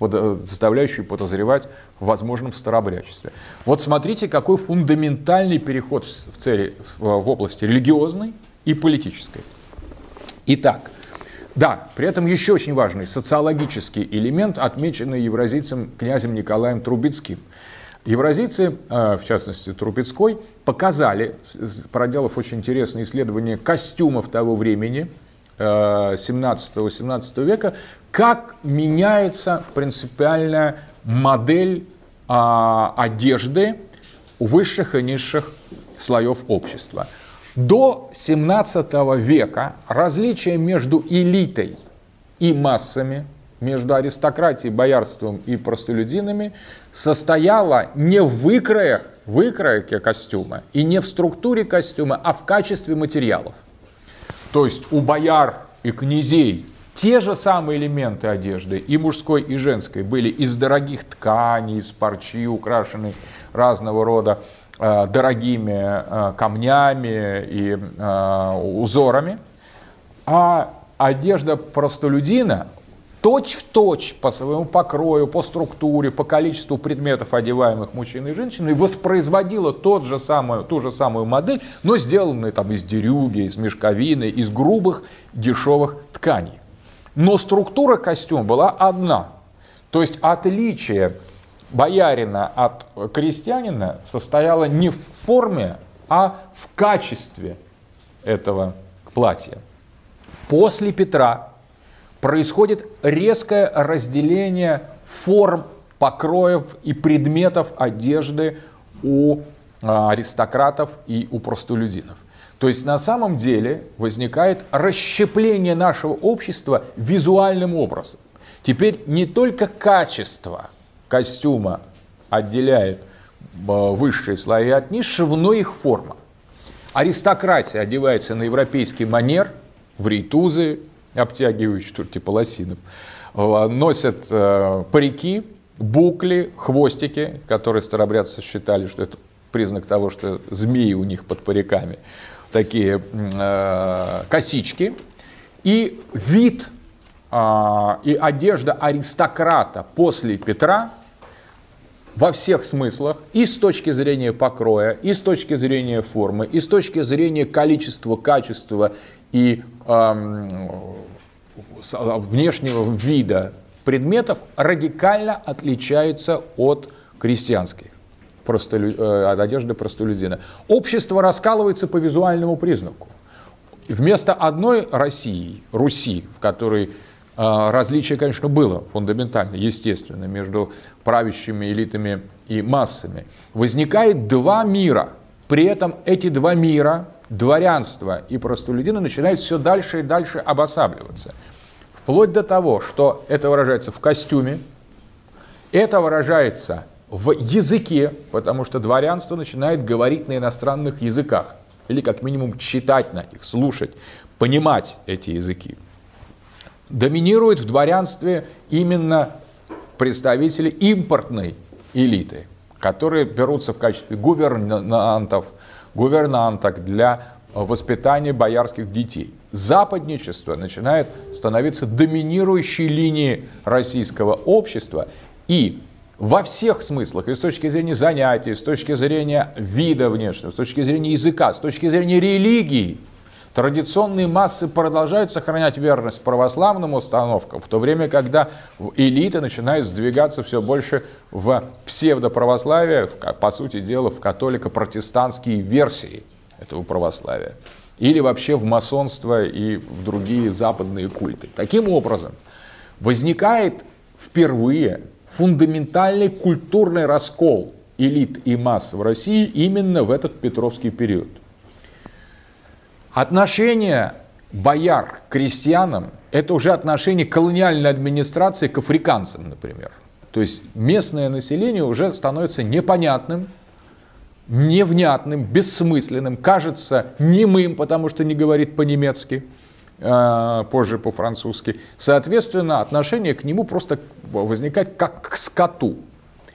заставляющий подозревать в возможном старообрядчестве. Вот смотрите, какой фундаментальный переход в, цели, в области религиозной и политической. Итак, да, при этом еще очень важный социологический элемент, отмеченный евразийцем князем Николаем Трубецким. Евразийцы, э, в частности Трубецкой, показали, проделав очень интересное исследование костюмов того времени, 17-18 э, века, как меняется принципиальная модель а, одежды высших и низших слоев общества. До 17 века различие между элитой и массами, между аристократией, боярством и простолюдинами состояло не в выкроях, выкройке костюма и не в структуре костюма, а в качестве материалов. То есть у бояр и князей те же самые элементы одежды, и мужской, и женской, были из дорогих тканей, из парчи, украшены разного рода э, дорогими э, камнями и э, узорами. А одежда простолюдина точь в точь по своему покрою, по структуре, по количеству предметов, одеваемых мужчиной и женщиной, воспроизводила тот же самую, ту же самую модель, но сделанную там из дерюги, из мешковины, из грубых дешевых тканей. Но структура костюма была одна. То есть отличие боярина от крестьянина состояло не в форме, а в качестве этого платья. После Петра происходит резкое разделение форм, покроев и предметов одежды у а, аристократов и у простолюдинов. То есть на самом деле возникает расщепление нашего общества визуальным образом. Теперь не только качество костюма отделяет э, высшие слои от низших, но их форма. Аристократия одевается на европейский манер, в рейтузы, обтягивающие типа лосинов, э, носят э, парики, букли, хвостики, которые старобрядцы считали, что это признак того, что змеи у них под париками. Такие э, косички, и вид э, и одежда аристократа после Петра во всех смыслах, и с точки зрения покроя, и с точки зрения формы, и с точки зрения количества, качества и э, внешнего вида предметов радикально отличается от крестьянских простолю... Э, от одежды простолюдина. Общество раскалывается по визуальному признаку. Вместо одной России, Руси, в которой э, различие, конечно, было фундаментально, естественно, между правящими элитами и массами, возникает два мира. При этом эти два мира, дворянство и простолюдины, начинают все дальше и дальше обосабливаться. Вплоть до того, что это выражается в костюме, это выражается в языке, потому что дворянство начинает говорить на иностранных языках, или как минимум читать на них, слушать, понимать эти языки. доминирует в дворянстве именно представители импортной элиты, которые берутся в качестве гувернантов, гувернанток для воспитания боярских детей. Западничество начинает становиться доминирующей линией российского общества и во всех смыслах, и с точки зрения занятий, с точки зрения вида внешнего, с точки зрения языка, с точки зрения религии, традиционные массы продолжают сохранять верность православным установкам, в то время, когда элита начинает сдвигаться все больше в псевдоправославие, по сути дела, в католико-протестантские версии этого православия. Или вообще в масонство и в другие западные культы. Таким образом, возникает впервые фундаментальный культурный раскол элит и масс в России именно в этот Петровский период. Отношение бояр к крестьянам – это уже отношение колониальной администрации к африканцам, например. То есть местное население уже становится непонятным, невнятным, бессмысленным, кажется немым, потому что не говорит по-немецки – Э, позже по-французски. Соответственно, отношение к нему просто возникает как к скоту.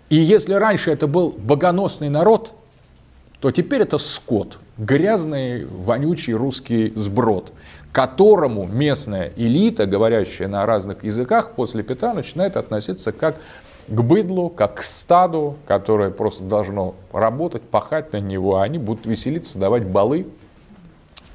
И если раньше это был богоносный народ, то теперь это скот, грязный, вонючий русский сброд, которому местная элита, говорящая на разных языках, после Петра начинает относиться как к быдлу, как к стаду, которое просто должно работать, пахать на него, а они будут веселиться, давать балы.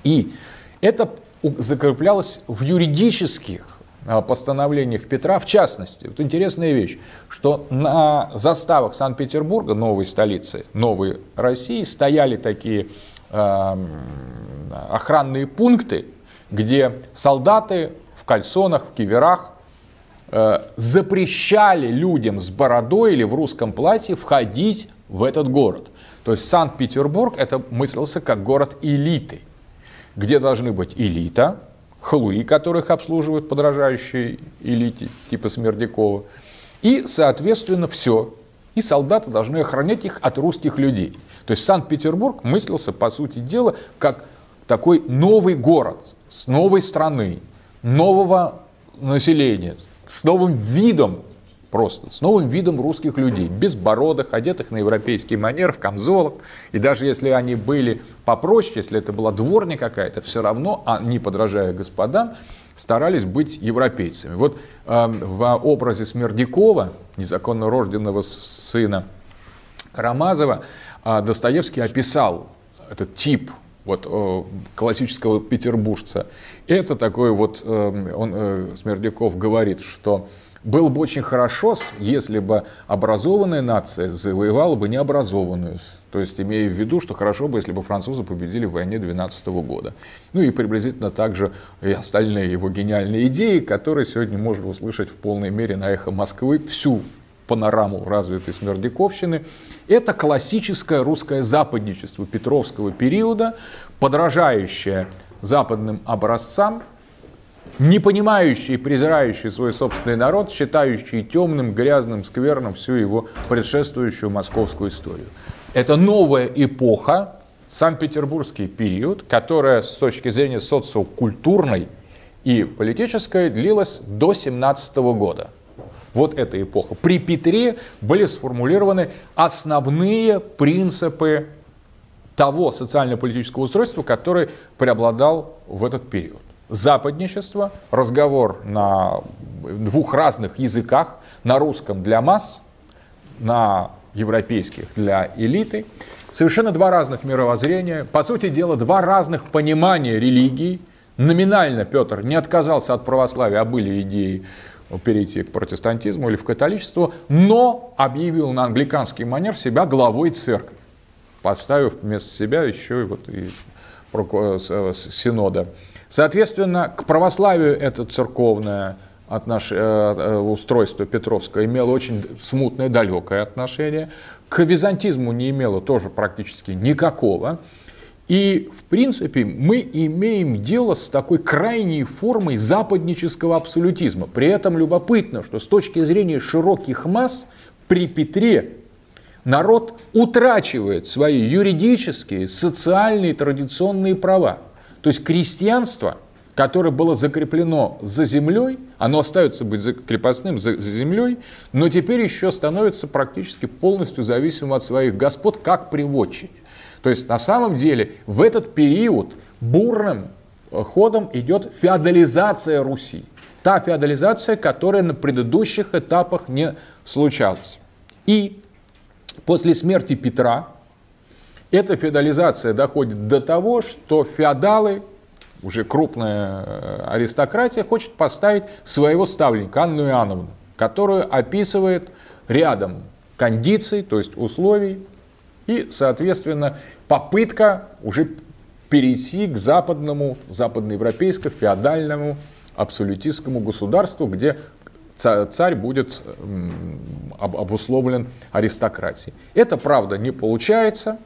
И это закреплялось в юридических постановлениях Петра, в частности, вот интересная вещь, что на заставах Санкт-Петербурга, новой столицы, новой России, стояли такие э, охранные пункты, где солдаты в кальсонах, в киверах э, запрещали людям с бородой или в русском платье входить в этот город. То есть Санкт-Петербург это мыслился как город элиты где должны быть элита, хлуи, которых обслуживают подражающие элите, типа Смердякова, и, соответственно, все. И солдаты должны охранять их от русских людей. То есть Санкт-Петербург мыслился, по сути дела, как такой новый город с новой страны, нового населения, с новым видом Просто с новым видом русских людей, безбородых, одетых на европейский манер, в камзолах. И даже если они были попроще, если это была дворня какая-то, все равно они, подражая господам, старались быть европейцами. Вот э, в образе Смердякова, незаконно рожденного сына Карамазова, э, Достоевский описал этот тип вот, э, классического петербуржца. Это такой вот, э, он, э, Смердяков говорит, что было бы очень хорошо, если бы образованная нация завоевала бы необразованную. То есть, имея в виду, что хорошо бы, если бы французы победили в войне 12 года. Ну и приблизительно также и остальные его гениальные идеи, которые сегодня можно услышать в полной мере на эхо Москвы всю панораму развитой смердяковщины. Это классическое русское западничество Петровского периода, подражающее западным образцам, не понимающий и презирающий свой собственный народ, считающий темным, грязным, скверным всю его предшествующую московскую историю. Это новая эпоха, Санкт-Петербургский период, которая с точки зрения социокультурной и политической длилась до 17 года. Вот эта эпоха. При Петре были сформулированы основные принципы того социально-политического устройства, который преобладал в этот период западничество, разговор на двух разных языках, на русском для масс, на европейских для элиты. Совершенно два разных мировоззрения, по сути дела, два разных понимания религии. Номинально Петр не отказался от православия, а были идеи перейти к протестантизму или в католичество, но объявил на англиканский манер себя главой церкви, поставив вместо себя еще и, вот и синода Соответственно, к православию это церковное отнош... Э, э, устройство Петровское имело очень смутное, далекое отношение. К византизму не имело тоже практически никакого. И, в принципе, мы имеем дело с такой крайней формой западнического абсолютизма. При этом любопытно, что с точки зрения широких масс при Петре народ утрачивает свои юридические, социальные, традиционные права. То есть крестьянство, которое было закреплено за землей, оно остается быть крепостным за, за землей, но теперь еще становится практически полностью зависимым от своих господ, как приводчик. То есть на самом деле в этот период бурным э, ходом идет феодализация Руси. Та феодализация, которая на предыдущих этапах не случалась. И после смерти Петра эта феодализация доходит до того, что феодалы уже крупная э, аристократия хочет поставить своего ставленника Анну Иоанновну, которую описывает рядом кондиций, то есть условий, и, соответственно, попытка уже перейти к западному, западноевропейскому, феодальному, абсолютистскому государству, где царь будет обусловлен аристократией. Это, правда, не получается.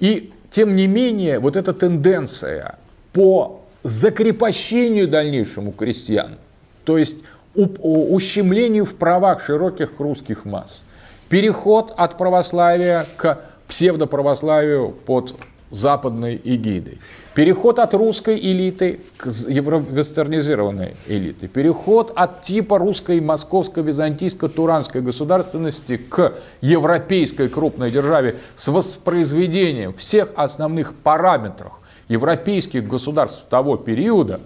И, тем не менее, вот эта тенденция по закрепощению дальнейшему крестьян, то есть ущемлению в правах широких русских масс, переход от православия к псевдоправославию под западной эгидой, переход от русской элиты к евровестернизированной элите, переход от типа русской, московской, византийской, туранской государственности к европейской крупной державе с воспроизведением всех основных параметров европейских государств того периода,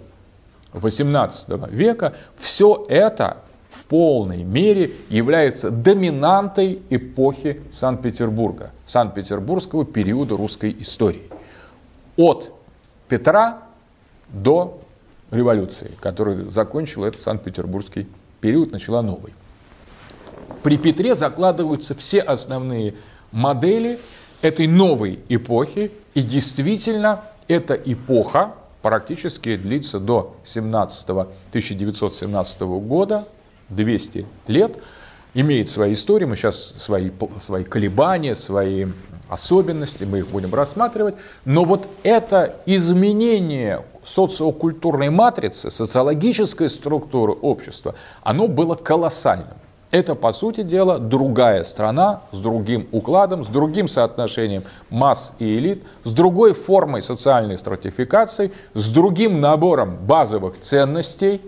18 века, все это в полной мере является доминантой эпохи Санкт-Петербурга, Санкт-Петербургского периода русской истории. От Петра до революции, которая закончила этот Санкт-Петербургский период, начала новый. При Петре закладываются все основные модели этой новой эпохи, и действительно эта эпоха практически длится до 17 1917 года, 200 лет, имеет свои истории, мы сейчас свои, свои колебания, свои особенности, мы их будем рассматривать, но вот это изменение социокультурной матрицы, социологической структуры общества, оно было колоссальным. Это, по сути дела, другая страна с другим укладом, с другим соотношением масс и элит, с другой формой социальной стратификации, с другим набором базовых ценностей.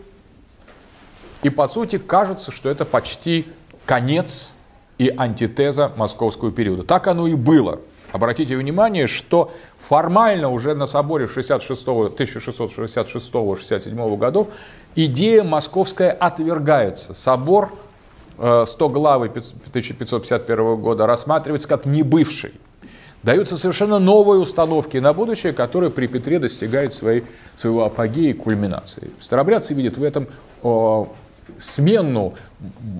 И, по сути, кажется, что это почти конец и антитеза московского периода. Так оно и было. Обратите внимание, что формально уже на соборе 1666-67 годов идея московская отвергается. Собор 100 главы 1551 года рассматривается как небывший. Даются совершенно новые установки на будущее, которые при Петре достигают своей, своего апогея и кульминации. Старобрядцы видят в этом о, смену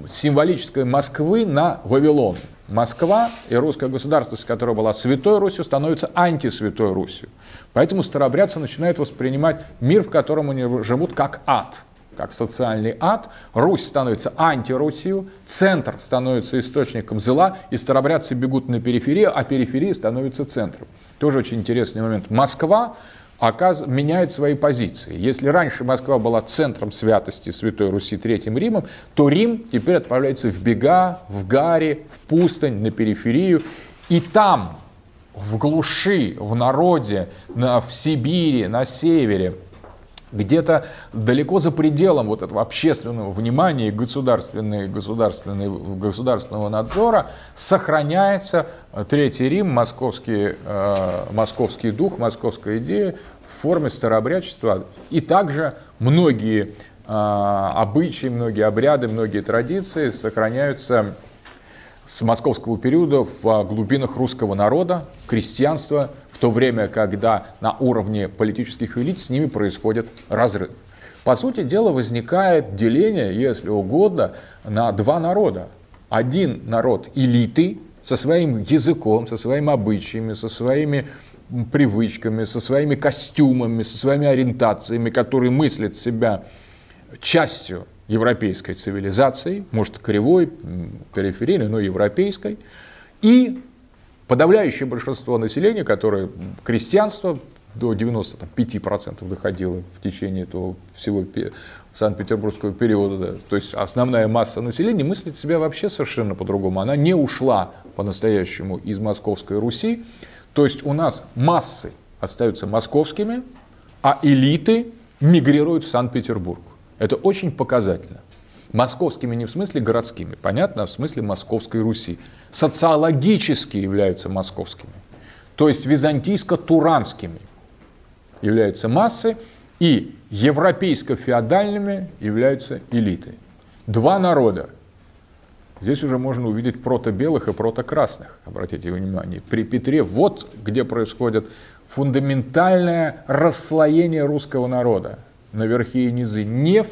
символической Москвы на Вавилон. Москва и русская государственность, которая была Святой Русью, становится антисвятой Русью. Поэтому старобрядцы начинают воспринимать мир, в котором они живут, как ад – как социальный ад, Русь становится антирусью, центр становится источником зла, и старобрядцы бегут на периферию, а периферия становится центром. Тоже очень интересный момент. Москва оказ... меняет свои позиции. Если раньше Москва была центром святости Святой Руси Третьим Римом, то Рим теперь отправляется в бега, в гаре, в пустынь, на периферию. И там, в глуши, в народе, на, в Сибири, на севере, где-то далеко за пределом вот этого общественного внимания и государственного, государственного, государственного надзора сохраняется Третий Рим, московский, э, московский дух, московская идея в форме старообрядчества. И также многие э, обычаи, многие обряды, многие традиции сохраняются с московского периода в глубинах русского народа, крестьянства, в то время, когда на уровне политических элит с ними происходит разрыв. По сути дела возникает деление, если угодно, на два народа. Один народ элиты со своим языком, со своими обычаями, со своими привычками, со своими костюмами, со своими ориентациями, которые мыслят себя частью европейской цивилизации, может кривой, периферийной, но европейской, и подавляющее большинство населения, которое крестьянство до 95% доходило в течение этого всего Санкт-Петербургского периода, то есть основная масса населения мыслит себя вообще совершенно по-другому. Она не ушла по-настоящему из Московской Руси, то есть у нас массы остаются московскими, а элиты мигрируют в Санкт-Петербург. Это очень показательно. Московскими не в смысле городскими, понятно, а в смысле Московской Руси. Социологически являются московскими. То есть византийско-туранскими являются массы, и европейско-феодальными являются элиты. Два народа. Здесь уже можно увидеть прото-белых и прото-красных, обратите внимание. При Петре вот где происходит фундаментальное расслоение русского народа на верхи и низы. Не в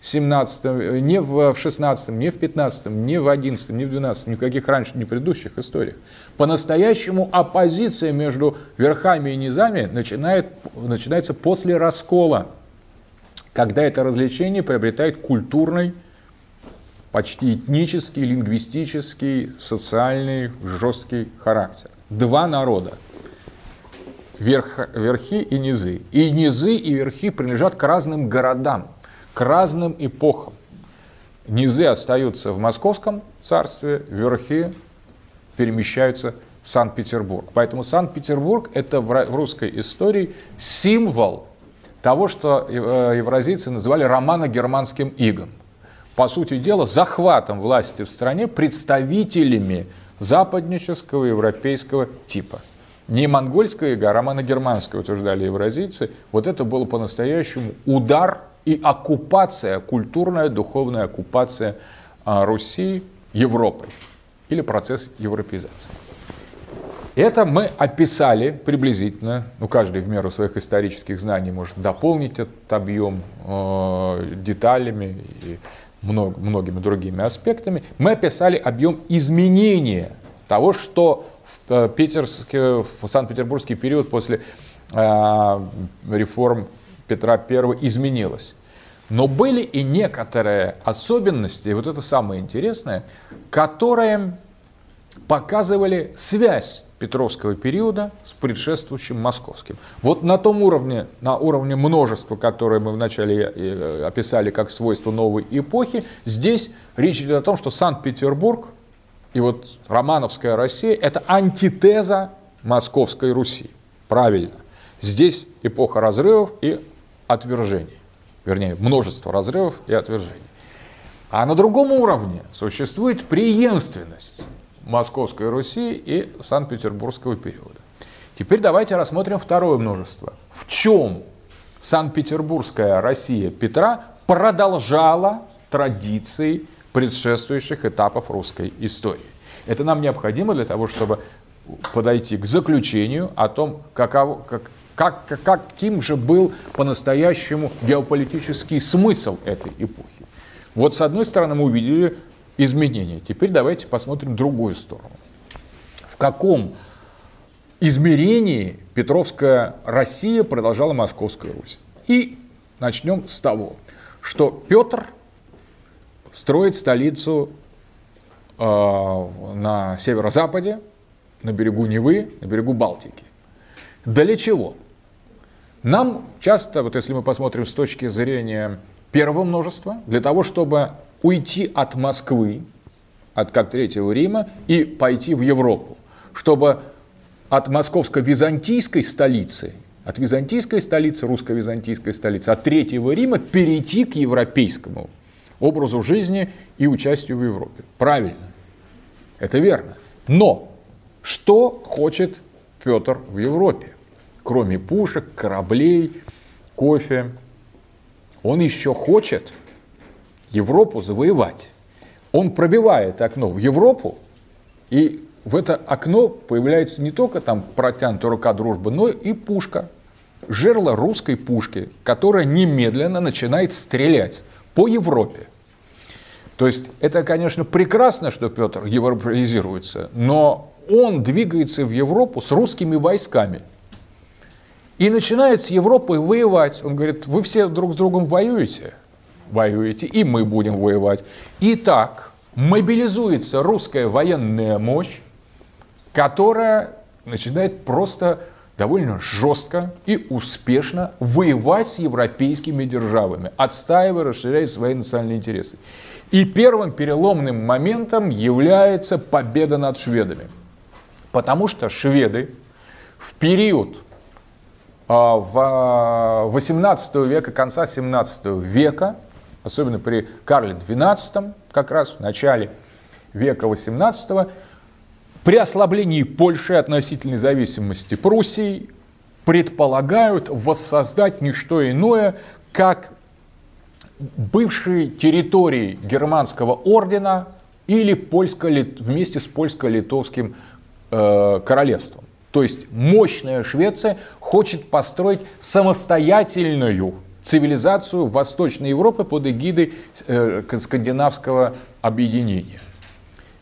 17, не в 16, не в 15, не в 11, не в 12, ни в каких раньше, ни в предыдущих историях. По-настоящему оппозиция между верхами и низами начинает, начинается после раскола, когда это развлечение приобретает культурный, почти этнический, лингвистический, социальный, жесткий характер. Два народа. Верх, верхи и низы. И низы, и верхи принадлежат к разным городам к разным эпохам. Низы остаются в Московском царстве, верхи перемещаются в Санкт-Петербург. Поэтому Санкт-Петербург – это в русской истории символ того, что э, евразийцы называли романо-германским игом. По сути дела, захватом власти в стране представителями западнического европейского типа. Не монгольская ига, а романо-германская, утверждали евразийцы. Вот это было по-настоящему удар и оккупация, культурная, духовная оккупация а, Руси Европой или процесс европеизации. Это мы описали приблизительно, ну каждый в меру своих исторических знаний может дополнить этот объем э, деталями и много, многими другими аспектами. Мы описали объем изменения того, что в, э, питерский, в Санкт-Петербургский период после э, реформ Петра I изменилось. Но были и некоторые особенности, и вот это самое интересное, которые показывали связь Петровского периода с предшествующим московским. Вот на том уровне, на уровне множества, которое мы вначале э, описали как свойство новой эпохи, здесь речь идет о том, что Санкт-Петербург и вот Романовская Россия – это антитеза Московской Руси. Правильно. Здесь эпоха разрывов и отвержений вернее, множество разрывов и отвержений. А на другом уровне существует преемственность Московской Руси и Санкт-Петербургского периода. Теперь давайте рассмотрим второе множество. В чем Санкт-Петербургская Россия Петра продолжала традиции предшествующих этапов русской истории. Это нам необходимо для того, чтобы подойти к заключению о том, каково, как, как, как, каким же был по-настоящему геополитический смысл этой эпохи? Вот с одной стороны мы увидели изменения. Теперь давайте посмотрим другую сторону. В каком измерении Петровская Россия продолжала Московская Русь? И начнем с того, что Петр строит столицу э, на северо-западе, на берегу Невы, на берегу Балтики. Для чего? Нам часто, вот если мы посмотрим с точки зрения первого множества, для того, чтобы уйти от Москвы, от как Третьего Рима, и пойти в Европу, чтобы от московско-византийской столицы, от византийской столицы, русско-византийской столицы, от Третьего Рима перейти к европейскому образу жизни и участию в Европе. Правильно. Это верно. Но что хочет Петр в Европе? кроме пушек, кораблей, кофе, он еще хочет Европу завоевать. Он пробивает окно в Европу, и в это окно появляется не только там протянутая рука дружбы, но и пушка. Жерло русской пушки, которая немедленно начинает стрелять по Европе. То есть это, конечно, прекрасно, что Петр европеизируется, но он двигается в Европу с русскими войсками – и начинает с Европой воевать. Он говорит, вы все друг с другом воюете? Воюете, и мы будем воевать. Итак, мобилизуется русская военная мощь, которая начинает просто довольно жестко и успешно воевать с европейскими державами, отстаивая, расширяя свои национальные интересы. И первым переломным моментом является победа над шведами. Потому что шведы в период а, в 18 века, конца 17 века, особенно при Карле XII, как раз в начале века 18 при ослаблении Польши относительной зависимости Пруссии предполагают воссоздать не что иное, как бывшие территории германского ордена или польско вместе с польско-литовским э, королевством. То есть мощная Швеция хочет построить самостоятельную цивилизацию Восточной Европы под эгидой э, скандинавского объединения.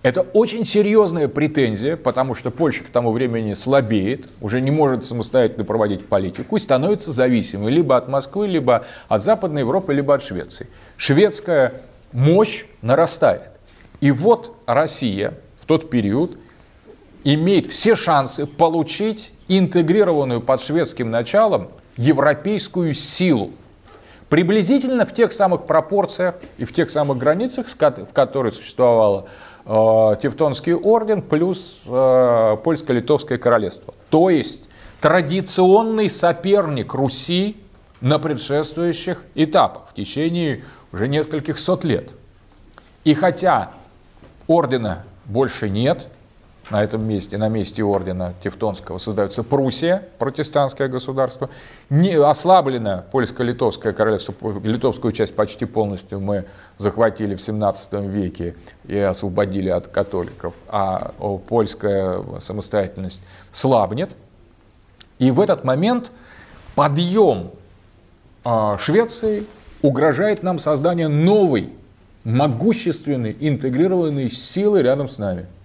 Это очень серьезная претензия, потому что Польша к тому времени слабеет, уже не может самостоятельно проводить политику и становится зависимой либо от Москвы, либо от Западной Европы, либо от Швеции. Шведская мощь нарастает. И вот Россия в тот период имеет все шансы получить интегрированную под шведским началом европейскую силу. Приблизительно в тех самых пропорциях и в тех самых границах, в которых существовала Э, Тевтонский орден плюс э, Польско-Литовское королевство. То есть традиционный соперник Руси на предшествующих этапах в течение уже нескольких сот лет. И хотя ордена больше нет, на этом месте, на месте ордена Тевтонского создается Пруссия, протестантское государство. Не ослаблено польско-литовское королевство, литовскую часть почти полностью мы захватили в 17 веке и освободили от католиков, а польская самостоятельность слабнет. И в этот момент подъем а, Швеции угрожает нам создание новой, могущественной, интегрированной силы рядом с нами –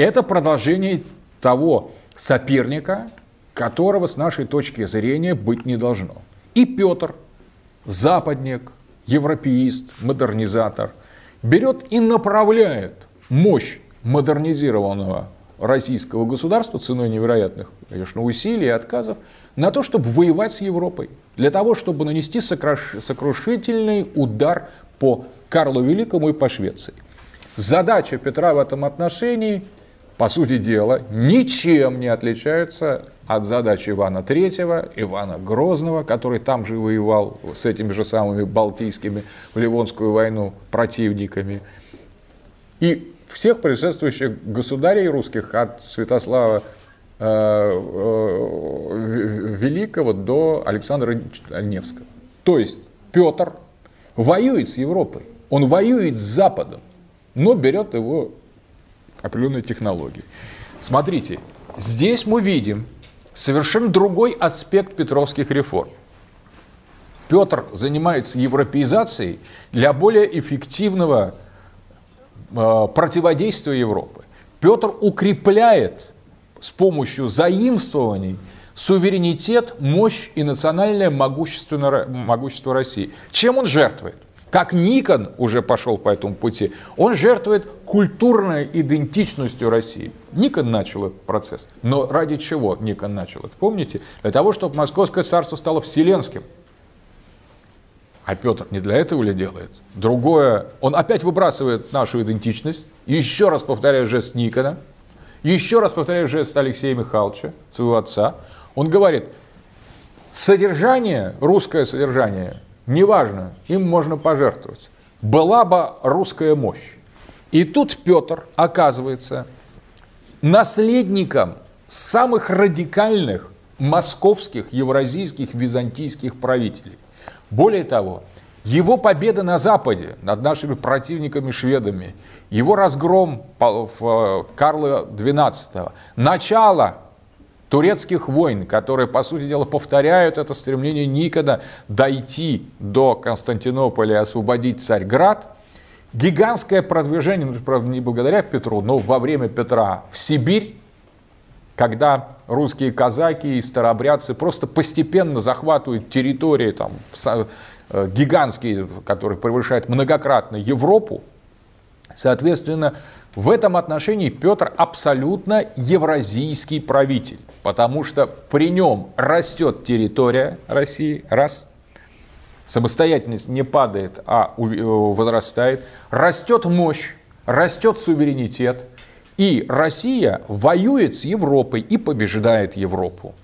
это продолжение того соперника, которого с нашей точки зрения быть не должно. И Петр, западник, европеист, модернизатор, берет и направляет мощь модернизированного российского государства ценой невероятных, конечно, усилий и отказов на то, чтобы воевать с Европой, для того, чтобы нанести сокрушительный удар по Карлу Великому и по Швеции. Задача Петра в этом отношении по сути дела, ничем не отличаются от задач Ивана III, Ивана Грозного, который там же воевал с этими же самыми балтийскими в Ливонскую войну противниками. И всех предшествующих государей русских от Святослава э, э, Великого до Александра Невского. То есть Петр воюет с Европой, он воюет с Западом, но берет его определенной технологии. Смотрите, здесь мы видим совершенно другой аспект петровских реформ. Петр занимается европеизацией для более эффективного э, противодействия Европы. Петр укрепляет с помощью заимствований суверенитет, мощь и национальное могущество, могущество России. Чем он жертвует? Как Никон уже пошел по этому пути, он жертвует культурной идентичностью России. Никон начал этот процесс. Но ради чего Никон начал это? Помните? Для того, чтобы Московское царство стало вселенским. А Петр не для этого ли делает? Другое, он опять выбрасывает нашу идентичность. Еще раз повторяю жест Никона. Еще раз повторяю жест Алексея Михайловича, своего отца. Он говорит, содержание, русское содержание неважно, им можно пожертвовать. Была бы русская мощь. И тут Петр оказывается наследником самых радикальных московских, евразийских, византийских правителей. Более того, его победа на Западе над нашими противниками-шведами, его разгром в Карла XII, начало турецких войн, которые, по сути дела, повторяют это стремление Никона дойти до Константинополя и освободить Царьград, гигантское продвижение, ну, правда, не благодаря Петру, но во время Петра в Сибирь, когда русские казаки и старобрядцы просто постепенно захватывают территории там, э, гигантские, которые превышают многократно Европу, соответственно, в этом отношении Петр абсолютно евразийский правитель, потому что при нем растет территория России, раз, самостоятельность не падает, а э, возрастает, растет мощь, растет суверенитет, и Россия воюет с Европой и побеждает Европу.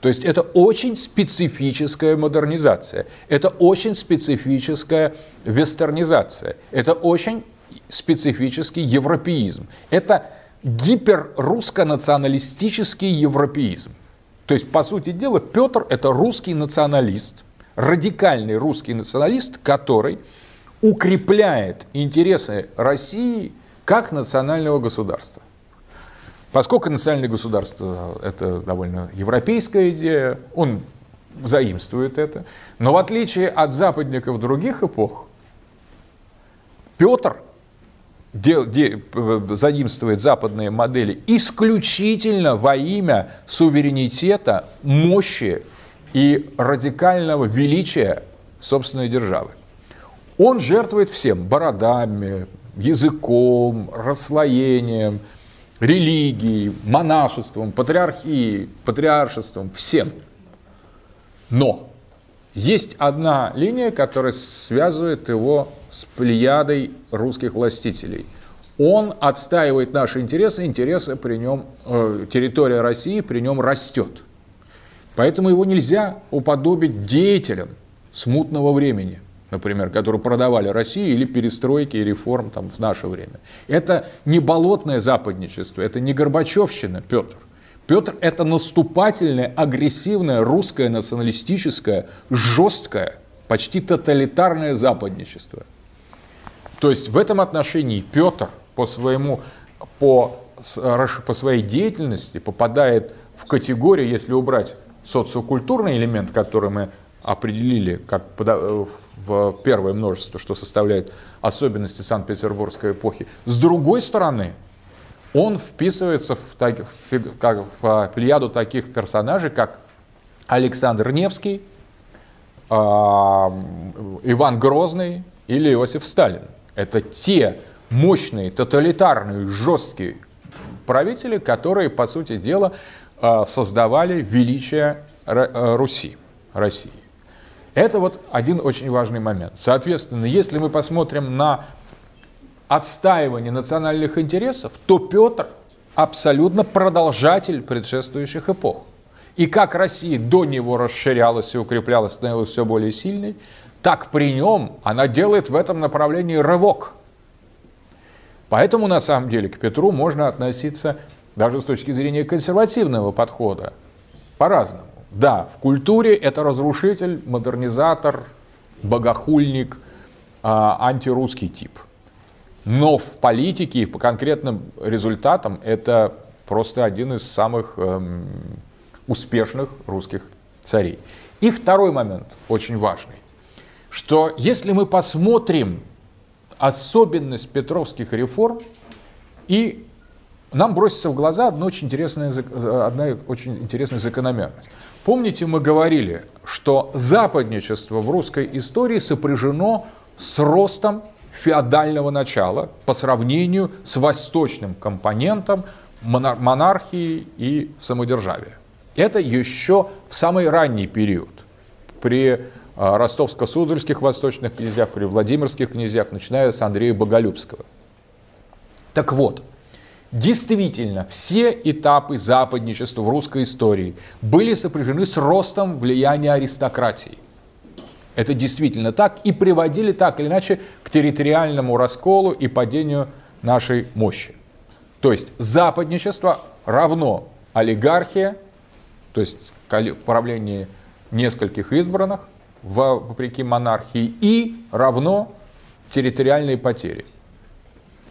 То есть это очень специфическая модернизация, это очень специфическая вестернизация, это очень специфический европеизм. Это гиперрусско-националистический европеизм. То есть, по сути дела, Петр – это русский националист, радикальный русский националист, который укрепляет интересы России как национального государства. Поскольку национальное государство – это довольно европейская идея, он заимствует это. Но в отличие от западников других эпох, Петр де, де, заимствует западные модели исключительно во имя суверенитета, мощи и радикального величия собственной державы. Он жертвует всем – бородами, языком, расслоением, религией, монашеством, патриархией, патриаршеством, всем. Но есть одна линия, которая связывает его с плеядой русских властителей. Он отстаивает наши интересы, интересы при нем, э, территория России при нем растет. Поэтому его нельзя уподобить деятелям смутного времени, например, которые продавали Россию или перестройки и реформ там, в наше время. Это не болотное западничество, это не Горбачевщина, Петр. Петр – это наступательное, агрессивное, русское, националистическое, жесткое, почти тоталитарное западничество. То есть в этом отношении Петр по, своему, по, по своей деятельности попадает в категорию, если убрать социокультурный элемент, который мы определили как в первое множество, что составляет особенности Санкт-Петербургской эпохи. С другой стороны, он вписывается в, так, в, как, в плеяду таких персонажей, как Александр Невский, э, Иван Грозный или Иосиф Сталин. Это те мощные, тоталитарные, жесткие правители, которые, по сути дела, э, создавали величие Руси, России. Это вот один очень важный момент. Соответственно, если мы посмотрим на отстаивание национальных интересов, то Петр абсолютно продолжатель предшествующих эпох. И как Россия до него расширялась и укреплялась, становилась все более сильной, так при нем она делает в этом направлении рывок. Поэтому на самом деле к Петру можно относиться даже с точки зрения консервативного подхода по-разному. Да, в культуре это разрушитель, модернизатор, богохульник, а, антирусский тип – но в политике и по конкретным результатам это просто один из самых эм, успешных русских царей. И второй момент, очень важный, что если мы посмотрим особенность петровских реформ, и нам бросится в глаза одна очень интересная, одна очень интересная закономерность. Помните, мы говорили, что западничество в русской истории сопряжено с ростом феодального начала по сравнению с восточным компонентом монархии и самодержавия. Это еще в самый ранний период, при а, ростовско-суздальских восточных князьях, при владимирских князьях, начиная с Андрея Боголюбского. Так вот, действительно, все этапы западничества в русской истории были сопряжены с ростом влияния аристократии – это действительно так и приводили так или иначе к территориальному расколу и падению нашей мощи. То есть западничество равно олигархия, то есть правление нескольких избранных, вопреки монархии, и равно территориальные потери.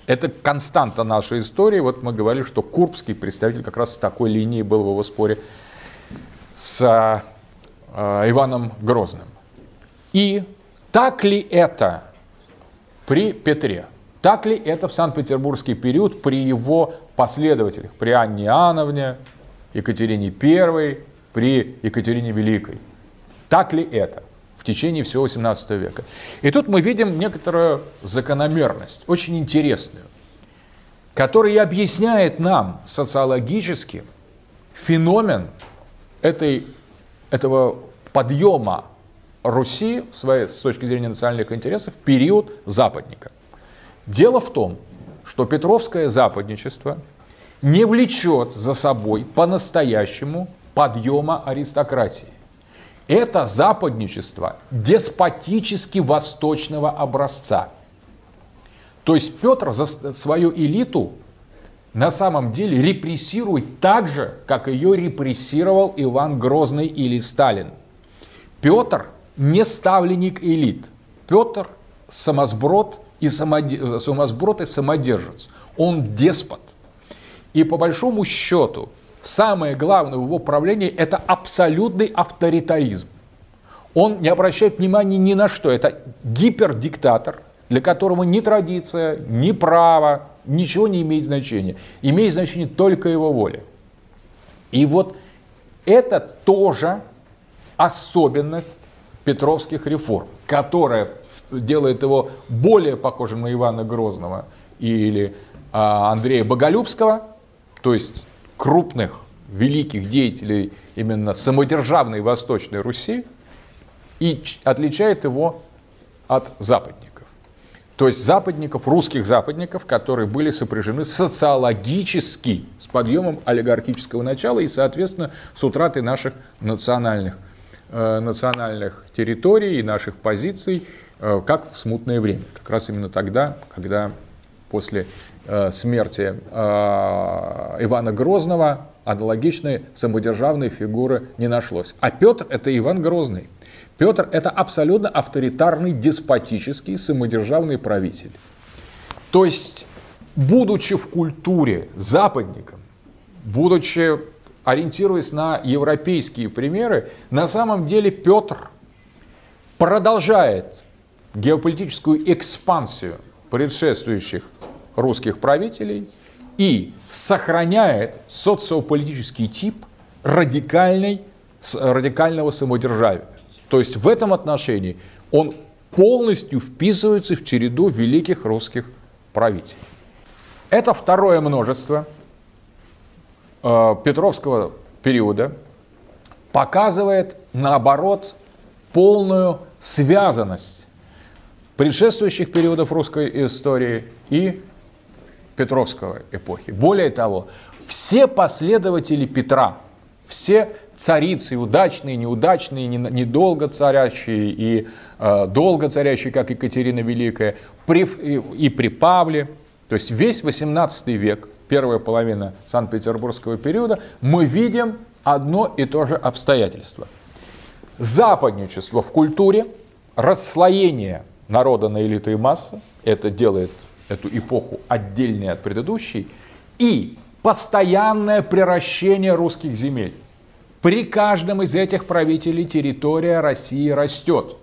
Это константа нашей истории. Вот мы говорили, что Курбский представитель как раз с такой линии был в его споре с э, Иваном Грозным. И так ли это при Петре? Так ли это в Санкт-Петербургский период при его последователях, при Анне Иоанновне, Екатерине I, при Екатерине Великой? Так ли это в течение всего 18 века? И тут мы видим некоторую закономерность, очень интересную, которая объясняет нам социологически феномен этой, этого подъема Руси своей, с точки зрения национальных интересов в период западника. Дело в том, что Петровское западничество не влечет за собой по-настоящему подъема аристократии. Это западничество деспотически восточного образца. То есть Петр за свою элиту на самом деле репрессирует так же, как ее репрессировал Иван Грозный или Сталин. Петр не ставленник элит. Петр самосброд и, самоде... самосброд и самодержец. Он деспот. И по большому счету, самое главное в его правлении – это абсолютный авторитаризм. Он не обращает внимания ни на что. Это гипердиктатор, для которого ни традиция, ни право, ничего не имеет значения. Имеет значение только его воля. И вот это тоже особенность петровских реформ, которая делает его более похожим на Ивана Грозного или а, Андрея Боголюбского, то есть крупных, великих деятелей именно самодержавной Восточной Руси, и отличает его от западников. То есть западников, русских западников, которые были сопряжены социологически с подъемом олигархического начала и, соответственно, с утратой наших национальных, национальных территорий и наших позиций, э, как в смутное время. Как раз именно тогда, когда после э, смерти э, Ивана Грозного аналогичной самодержавной фигуры не нашлось. А Петр – это Иван Грозный. Петр – это абсолютно авторитарный, деспотический, самодержавный правитель. То есть, будучи в культуре западником, будучи ориентируясь на европейские примеры, на самом деле Петр продолжает геополитическую экспансию предшествующих русских правителей и сохраняет социополитический тип радикальной, радикального самодержавия. То есть в этом отношении он полностью вписывается в череду великих русских правителей. Это второе множество Петровского периода показывает, наоборот, полную связанность предшествующих периодов русской истории и Петровского эпохи. Более того, все последователи Петра, все царицы, удачные, неудачные, недолго царящие и э, долго царящие, как Екатерина Великая, при, и, и при Павле, то есть весь 18 век, первая половина Санкт-Петербургского периода, мы видим одно и то же обстоятельство. Западничество в культуре, расслоение народа на элиту и массы, это делает эту эпоху отдельной от предыдущей, и постоянное приращение русских земель. При каждом из этих правителей территория России растет.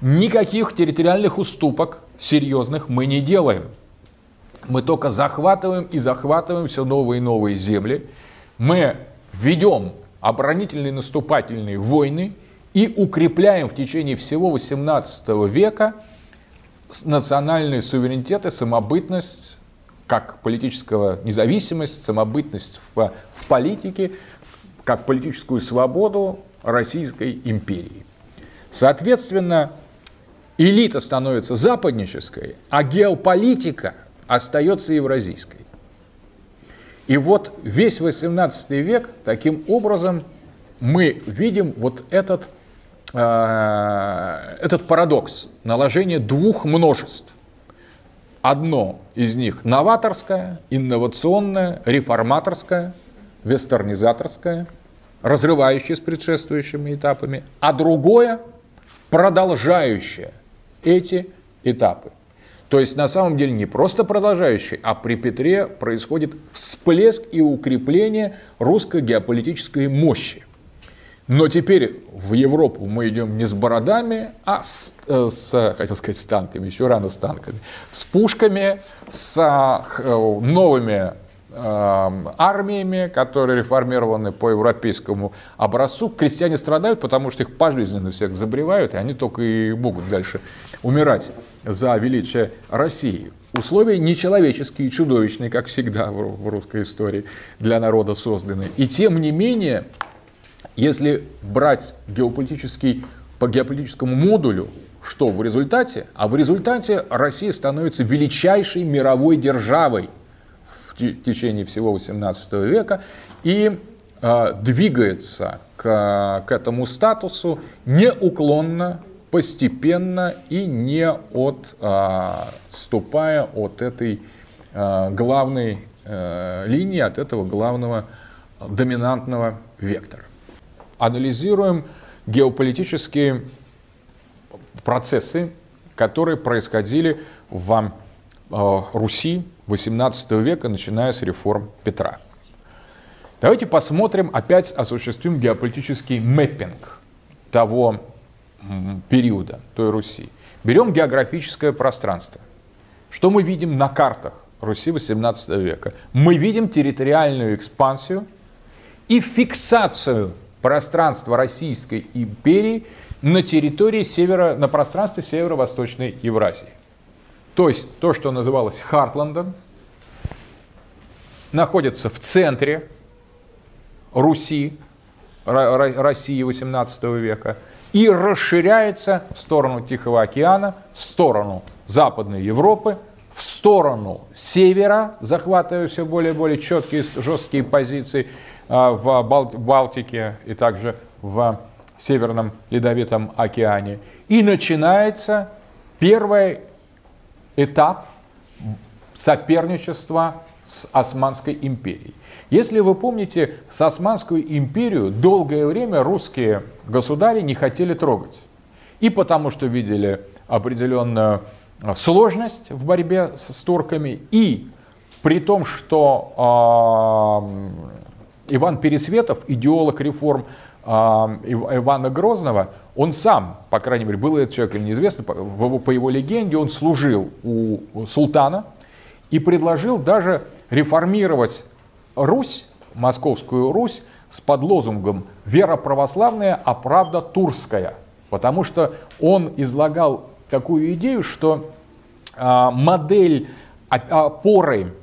Никаких территориальных уступок серьезных мы не делаем. Мы только захватываем и захватываем все новые и новые земли. Мы ведем оборонительные наступательные войны и укрепляем в течение всего XVIII века национальный суверенитет и самобытность, как политического независимость, самобытность в, в политике, как политическую свободу Российской империи. Соответственно, элита становится западнической, а геополитика остается евразийской. И вот весь 18 век таким образом мы видим вот этот Э, этот парадокс наложения двух множеств. Одно из них новаторское, инновационное, реформаторское, вестернизаторское, разрывающее с предшествующими этапами, а другое продолжающее эти этапы. То есть на самом деле не просто продолжающий, а при Петре происходит всплеск и укрепление русской геополитической мощи. Но теперь в Европу мы идем не с бородами, а с, э, с хотел сказать, с танками, еще рано с танками, с пушками, с э, новыми э, армиями, которые реформированы по европейскому образцу. Крестьяне страдают, потому что их пожизненно всех забревают, и они только и могут дальше умирать за величие России. Условия нечеловеческие чудовищные, как всегда в русской истории, для народа созданы. И тем не менее, если брать геополитический, по геополитическому модулю, что в результате? А в результате Россия становится величайшей мировой державой в течение всего XVIII века и э, двигается к, к этому статусу неуклонно, постепенно и не отступая от этой главной линии, от этого главного доминантного вектора. Анализируем геополитические процессы, которые происходили в э, Руси XVIII века, начиная с реформ Петра. Давайте посмотрим, опять осуществим геополитический мэппинг того периода, той Руси. Берем географическое пространство. Что мы видим на картах Руси XVIII века? Мы видим территориальную экспансию и фиксацию пространства Российской империи на территории севера, на пространстве северо-восточной Евразии. То есть то, что называлось Хартландом, находится в центре Руси, России XVIII века, и расширяется в сторону Тихого океана, в сторону Западной Европы, в сторону севера, захватывая все более и более четкие, жесткие позиции а, в Балтике и также в Северном Ледовитом океане. И начинается первый этап соперничества с Османской империей. Если вы помните, с Османскую империю долгое время русские государи не хотели трогать. И потому что видели определенную сложность в борьбе с турками, и при том, что э, Иван Пересветов, идеолог реформ Ивана Грозного, он сам, по крайней мере, был этот человек или неизвестно, по его легенде, он служил у султана и предложил даже реформировать Русь, Московскую Русь, с подлозунгом «Вера православная, а правда турская». Потому что он излагал такую идею, что а, модель опоры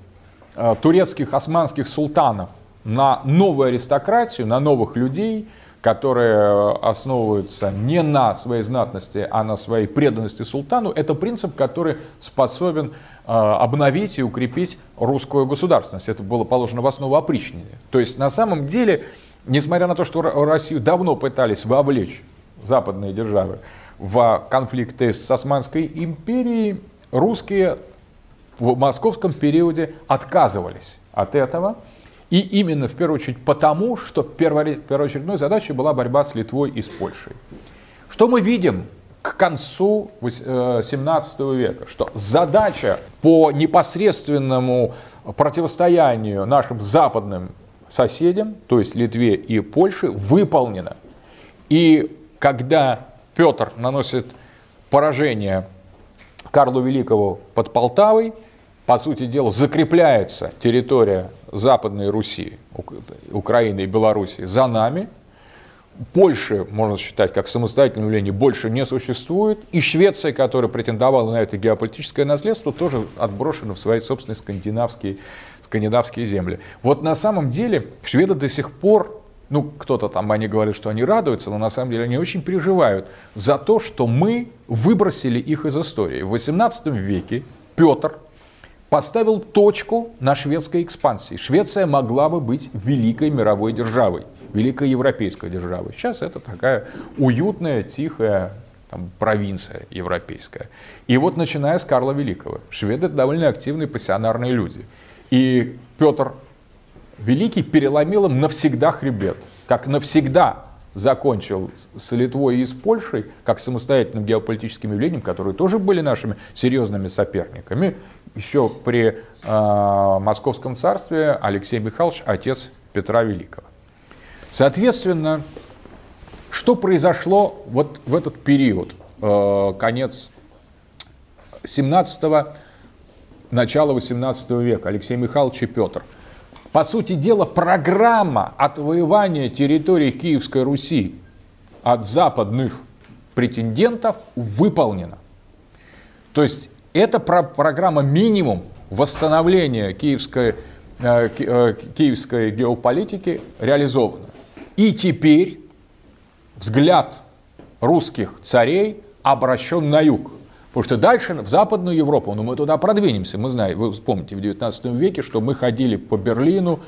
а, турецких османских султанов на новую аристократию, на новых людей – которые основываются не на своей знатности, а на своей преданности султану, это принцип, который способен э, обновить и укрепить русскую государственность. Это было положено в основу опричнины. То есть на самом деле, несмотря на то, что Россию давно пытались вовлечь западные державы в конфликты с Османской империей, русские в московском периоде отказывались от этого – и именно, в первую очередь, потому, что первоочередной задачей была борьба с Литвой и с Польшей. Что мы видим к концу 17 э, века? Что задача по непосредственному противостоянию нашим западным соседям, то есть Литве и Польше, выполнена. И когда Петр наносит поражение Карлу Великому под Полтавой, по сути дела, закрепляется территория Западной Руси, Украины и Белоруссии за нами. Польши, можно считать, как самостоятельное явление, больше не существует. И Швеция, которая претендовала на это геополитическое наследство, тоже отброшена в свои собственные скандинавские, скандинавские земли. Вот на самом деле шведы до сих пор ну, кто-то там, они говорят, что они радуются, но на самом деле они очень переживают за то, что мы выбросили их из истории. В XVIII веке Петр поставил точку на шведской экспансии. Швеция могла бы быть великой мировой державой, великой европейской державой. Сейчас это такая уютная, тихая там, провинция европейская. И вот начиная с Карла Великого, шведы довольно активные пассионарные люди. И Петр Великий переломил им навсегда хребет, как навсегда закончил с Литвой и с Польшей, как самостоятельным геополитическим явлением, которые тоже были нашими серьезными соперниками, еще при э, Московском царстве Алексей Михайлович, отец Петра Великого. Соответственно, что произошло вот в этот период, э, конец 17-го, начало 18 века, Алексей Михайлович и Петр. По сути дела, программа отвоевания территории Киевской Руси от западных претендентов выполнена. То есть эта про программа минимум восстановления киевской, э, э, киевской геополитики реализована. И теперь взгляд русских царей обращен на юг. Потому что дальше в Западную Европу, ну мы туда продвинемся, мы знаем, вы помните в 19 веке, что мы ходили по Берлину,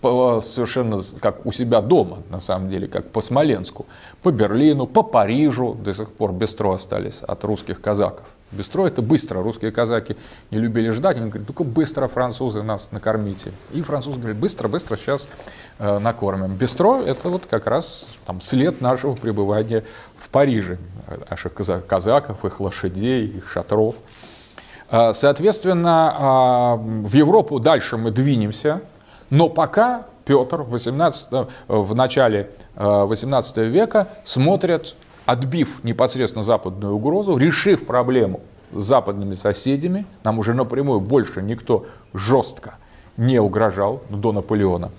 совершенно как у себя дома, на самом деле, как по Смоленску, по Берлину, по Парижу, до сих пор бестро остались от русских казаков. Бестро это быстро, русские казаки не любили ждать, они говорят, только быстро французы нас накормите. И французы говорят, быстро, быстро сейчас э, накормим. Бестро это вот как раз там, след нашего пребывания в Париже, наших казаков, их лошадей, их шатров. Э, соответственно, э, в Европу дальше мы двинемся, но пока Петр в, 18, э, в начале 18 века смотрит отбив непосредственно западную угрозу, решив проблему с западными соседями, нам уже напрямую больше никто жестко не угрожал до Наполеона.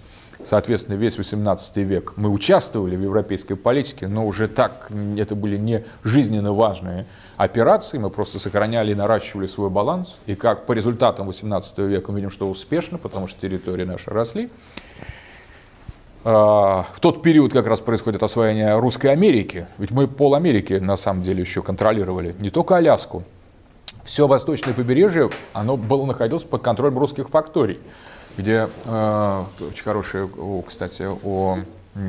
Соответственно, весь 18 век мы участвовали в европейской политике, но уже так это были не жизненно важные операции, мы просто сохраняли и наращивали свой баланс. И как по результатам 18 века мы видим, что успешно, потому что территории наши росли. А, в тот период как раз происходит освоение Русской Америки. Ведь мы пол Америки на самом деле еще контролировали, не только Аляску. Все восточное побережье, оно было находилось под контролем русских факторий, где э, очень хорошее, кстати, о э,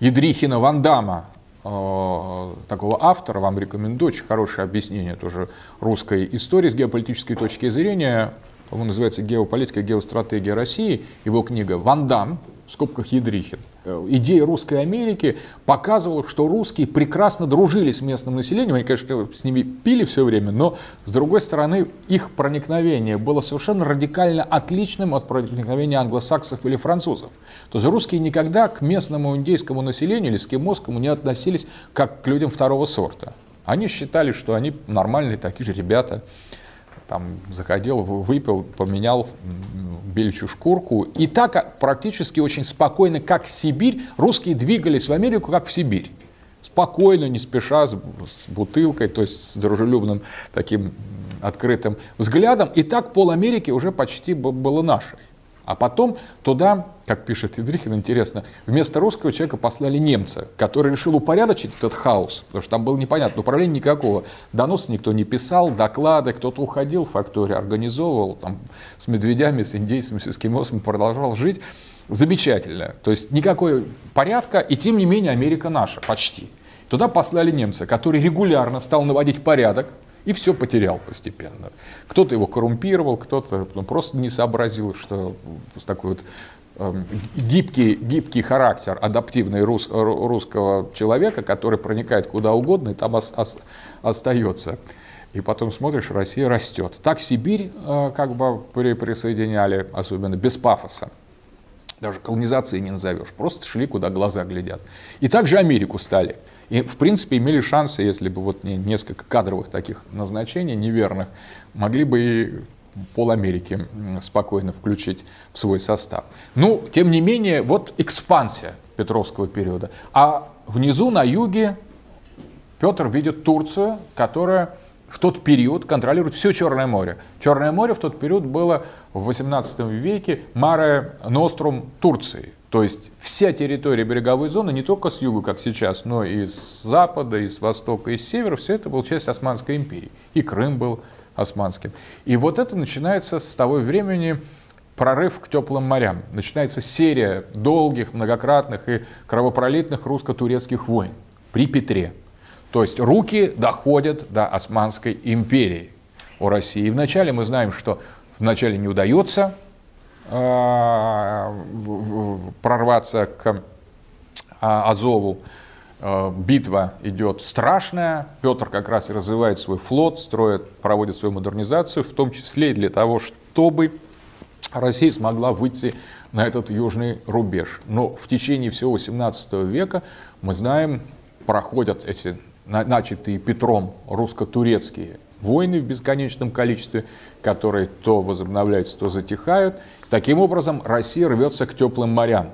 Едрихина Вандама, э, такого автора, вам рекомендую, очень хорошее объяснение тоже русской истории с геополитической точки зрения по-моему, называется «Геополитика и геостратегия России», его книга «Ван Дам», в скобках Едрихин. Э, идея Русской Америки показывала, что русские прекрасно дружили с местным населением. Они, конечно, с ними пили все время, но, с другой стороны, их проникновение было совершенно радикально отличным от проникновения англосаксов или французов. То есть русские никогда к местному индейскому населению или скимосскому не относились как к людям второго сорта. Они считали, что они нормальные такие же ребята там заходил, выпил, поменял бельчью шкурку. И так практически очень спокойно, как Сибирь, русские двигались в Америку, как в Сибирь. Спокойно, не спеша, с бутылкой, то есть с дружелюбным таким открытым взглядом. И так пол Америки уже почти было нашей. А потом туда, как пишет Идрихин, интересно, вместо русского человека послали немца, который решил упорядочить этот хаос, потому что там было непонятно, управления никакого. Донос никто не писал, доклады, кто-то уходил в факторию, организовывал там, с медведями, с индейцами, с эскимосами, продолжал жить. Замечательно. То есть никакой порядка, и тем не менее Америка наша, почти. Туда послали немца, который регулярно стал наводить порядок, и все потерял постепенно. Кто-то его коррумпировал, кто-то ну, просто не сообразил, что такой вот э, гибкий, гибкий характер, адаптивный рус, русского человека, который проникает куда угодно и там ос, ос, остается. И потом смотришь, Россия растет. Так Сибирь э, как бы при, присоединяли, особенно без пафоса. Даже колонизации не назовешь, просто шли, куда глаза глядят. И также Америку стали. И, в принципе, имели шансы, если бы вот не несколько кадровых таких назначений неверных, могли бы и пол Америки спокойно включить в свой состав. Ну, тем не менее, вот экспансия Петровского периода. А внизу, на юге, Петр видит Турцию, которая в тот период контролирует все Черное море. Черное море в тот период было в 18 веке Маре Нострум Турции. То есть вся территория береговой зоны, не только с юга, как сейчас, но и с запада, и с востока, и с севера, все это была часть Османской империи. И Крым был османским. И вот это начинается с того времени прорыв к теплым морям. Начинается серия долгих, многократных и кровопролитных русско-турецких войн при Петре. То есть руки доходят до Османской империи у России. И вначале мы знаем, что вначале не удается прорваться к а, Азову. А, битва идет страшная. Петр как раз и развивает свой флот, строит, проводит свою модернизацию, в том числе и для того, чтобы Россия смогла выйти на этот южный рубеж. Но в течение всего 18 века, мы знаем, проходят эти начатые Петром русско-турецкие войны в бесконечном количестве, которые то возобновляются, то затихают. Таким образом, Россия рвется к теплым морям.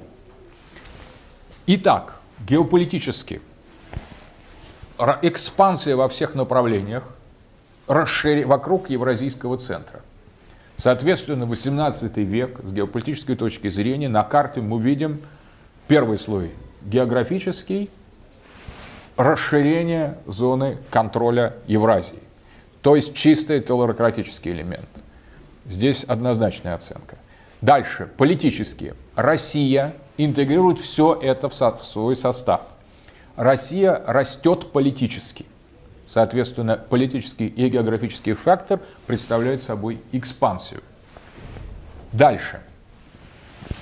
Итак, геополитически экспансия во всех направлениях расширение вокруг Евразийского центра. Соответственно, 18 век с геополитической точки зрения на карте мы видим первый слой географический, расширение зоны контроля Евразии. То есть чистый телорократический элемент. Здесь однозначная оценка. Дальше, политические. Россия интегрирует все это в свой состав. Россия растет политически. Соответственно, политический и географический фактор представляет собой экспансию. Дальше.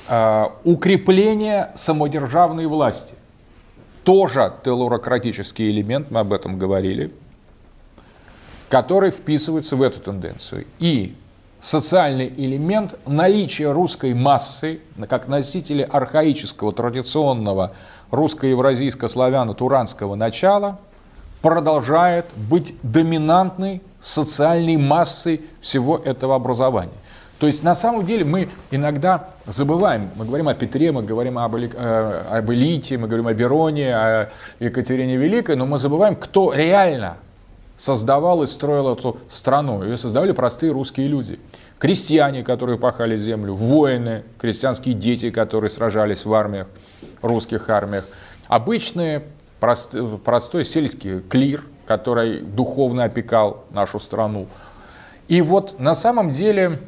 Э, укрепление самодержавной власти. Тоже телурократический элемент, мы об этом говорили, который вписывается в эту тенденцию. И социальный элемент наличия русской массы, как носители архаического, традиционного русско-евразийско-славяно-туранского начала – продолжает быть доминантной социальной массой всего этого образования. То есть на самом деле мы иногда забываем, мы говорим о Петре, мы говорим об, э, об элите, мы говорим о Бероне, о Екатерине Великой, но мы забываем, кто реально создавал и строил эту страну. Ее создавали простые русские люди. Крестьяне, которые пахали землю, воины, крестьянские дети, которые сражались в армиях, русских армиях, обычные прост, простой сельский клир, который духовно опекал нашу страну. И вот на самом деле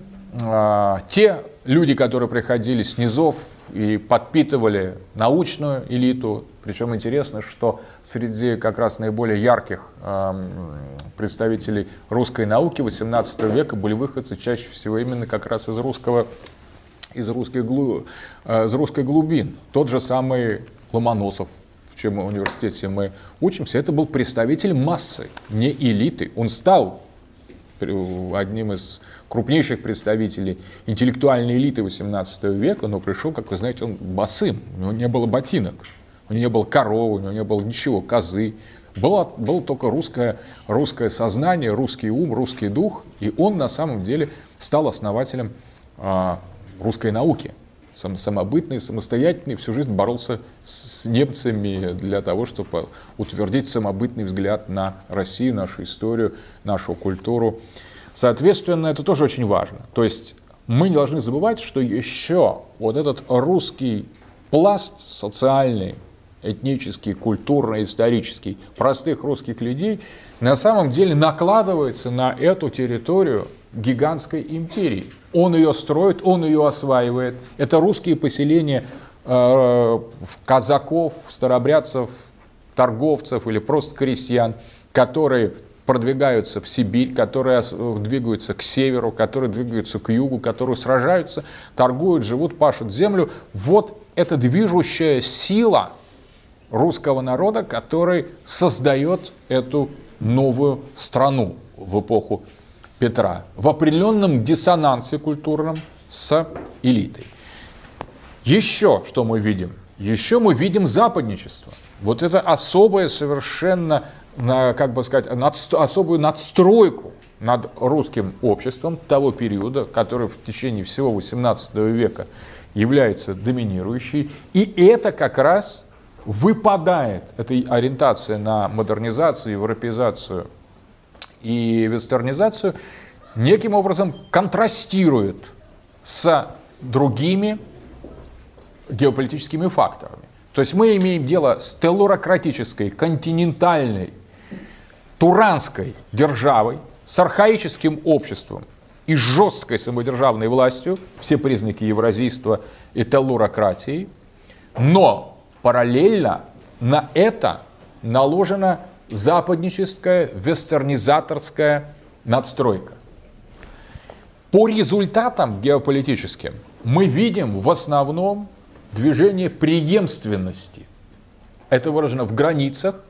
э, те люди, которые приходили с низов и подпитывали научную элиту, причем интересно, что среди как раз наиболее ярких э, представителей русской науки 18 века были выходцы чаще всего именно как раз из русского из, русских, э, из русской глубин. Тот же самый Ломоносов, чем университете мы учимся, это был представитель массы, не элиты. Он стал одним из крупнейших представителей интеллектуальной элиты XVIII века, но пришел, как вы знаете, он босым, у него не было ботинок, у него не было коровы, у него не было ничего, козы. Было, было только русское, русское сознание, русский ум, русский дух, и он на самом деле стал основателем а, русской науки сам, самобытный, самостоятельный, всю жизнь боролся с немцами для того, чтобы утвердить самобытный взгляд на Россию, нашу историю, нашу культуру. Соответственно, это тоже очень важно. То есть мы не должны забывать, что еще вот этот русский пласт социальный, этнический, культурный, исторический простых русских людей на самом деле накладывается на эту территорию гигантской империи. Он ее строит, он ее осваивает. Это русские поселения э, казаков, старобрядцев, торговцев или просто крестьян, которые продвигаются в Сибирь, которые двигаются к северу, которые двигаются к югу, которые сражаются, торгуют, живут, пашут землю. Вот эта движущая сила русского народа, который создает эту новую страну в эпоху Петра в определенном диссонансе культурном с элитой. Еще что мы видим? Еще мы видим западничество. Вот это особое совершенно, как бы сказать, особую надстройку над русским обществом того периода, который в течение всего XVIII века является доминирующей. И это как раз выпадает, эта ориентация на модернизацию, европеизацию и вестернизацию неким образом контрастирует с другими геополитическими факторами. То есть мы имеем дело с телурократической, континентальной, туранской державой, с архаическим обществом и жесткой самодержавной властью, все признаки евразийства и телурократии, но параллельно на это наложена западническая, вестернизаторская надстройка. По результатам геополитическим мы видим в основном движение преемственности. Это выражено в границах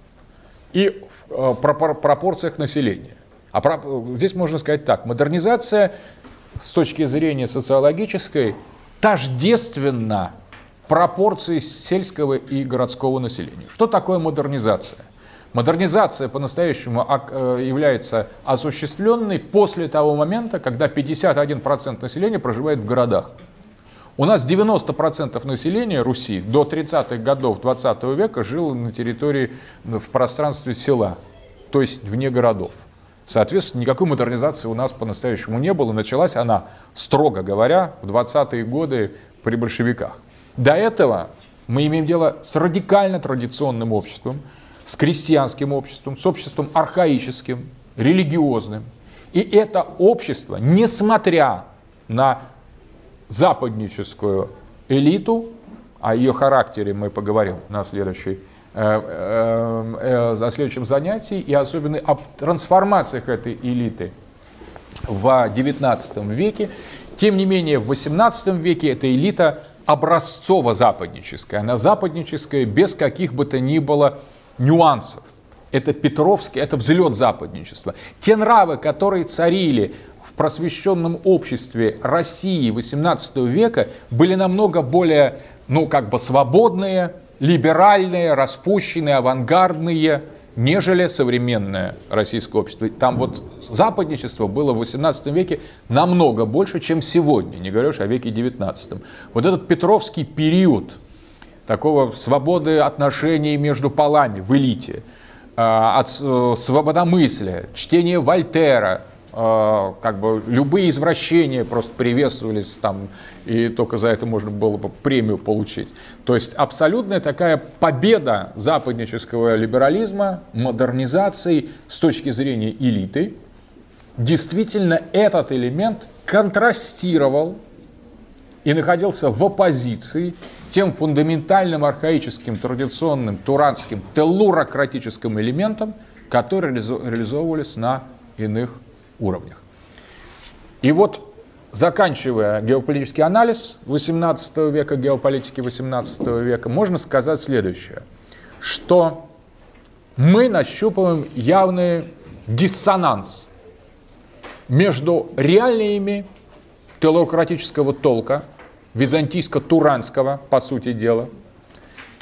и пропорциях населения. А здесь можно сказать так, модернизация с точки зрения социологической тождественна пропорции сельского и городского населения. Что такое модернизация? Модернизация по-настоящему э, является осуществленной после того момента, когда 51% населения проживает в городах. У нас 90% населения Руси до 30-х годов 20 века жило на территории, в пространстве села, то есть вне городов. Соответственно, никакой модернизации у нас по-настоящему не было. Началась она, строго говоря, в 20-е годы при большевиках. До этого мы имеем дело с радикально традиционным обществом, с крестьянским обществом, с обществом архаическим, религиозным. И это общество, несмотря на западническую элиту, о ее характере мы поговорим на следующей э, э, за следующем занятии, и особенно об трансформациях этой элиты в XIX веке. Тем не менее, в XVIII веке эта элита образцово-западническая. Она западническая без каких бы то ни было нюансов. Это Петровский, это взлет западничества. Те нравы, которые царили просвещенном обществе России XVIII века, были намного более, ну, как бы свободные, либеральные, распущенные, авангардные, нежели современное российское общество. Там вот западничество было в XVIII веке намного больше, чем сегодня, не говоришь о веке XIX. Вот этот Петровский период такого свободы отношений между полами в элите, а, от э, свободомыслия, чтения Вольтера, как бы любые извращения просто приветствовались там, и только за это можно было бы премию получить. То есть абсолютная такая победа западнического либерализма, модернизации с точки зрения элиты – действительно этот элемент контрастировал и находился в оппозиции тем фундаментальным, архаическим, традиционным, туранским, теллурократическим элементам, которые реализовывались на иных уровнях. И вот, заканчивая геополитический анализ XVIII века, геополитики XVIII века, можно сказать следующее, что мы нащупываем явный диссонанс между реалиями телократического толка, византийско-туранского, по сути дела,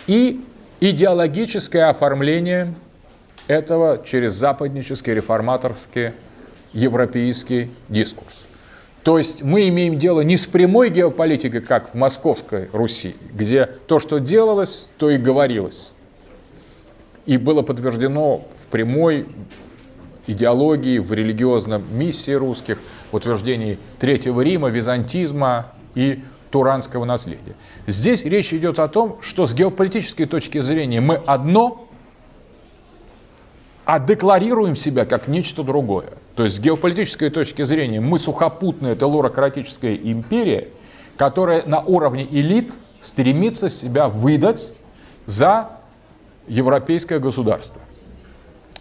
и идеологическое оформление этого через западнический, реформаторский, европейский дискурс. То есть мы имеем дело не с прямой геополитикой, как в Московской Руси, где то, что делалось, то и говорилось. И было подтверждено в прямой идеологии, в религиозном миссии русских, в утверждении Третьего Рима, византизма и туранского наследия. Здесь речь идет о том, что с геополитической точки зрения мы одно, а декларируем себя как нечто другое. То есть с геополитической точки зрения мы сухопутная телурократическая империя, которая на уровне элит стремится себя выдать за европейское государство.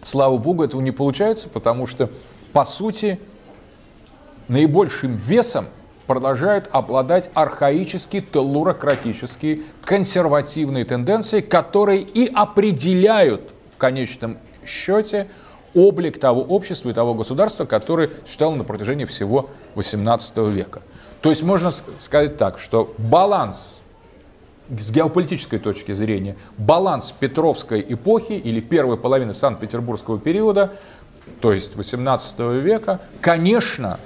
Слава богу, этого не получается, потому что, по сути, наибольшим весом продолжают обладать архаические, теллурократические, консервативные тенденции, которые и определяют в конечном счете облик того общества и того государства, которое существовало на протяжении всего XVIII века. То есть можно сказать так, что баланс с геополитической точки зрения, баланс Петровской эпохи или первой половины Санкт-Петербургского периода, то есть XVIII века, конечно,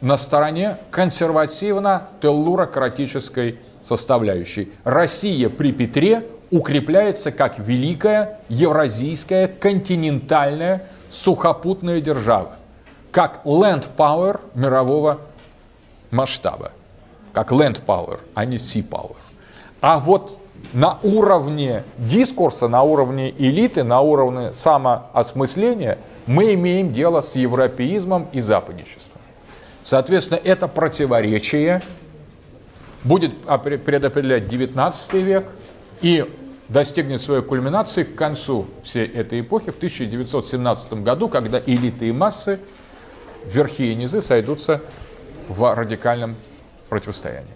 на стороне консервативно-теллурократической составляющей. Россия при Петре укрепляется как великая евразийская континентальная сухопутная держава, как land power мирового масштаба, как land power, а не sea power. А вот на уровне дискурса, на уровне элиты, на уровне самоосмысления мы имеем дело с европеизмом и западничеством. Соответственно, это противоречие будет предопределять 19 век и достигнет своей кульминации к концу всей этой эпохи в 1917 году, когда элиты и массы, верхи и низы сойдутся в радикальном противостоянии.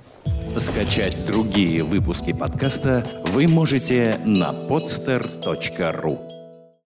Скачать другие выпуски подкаста вы можете на podster.ru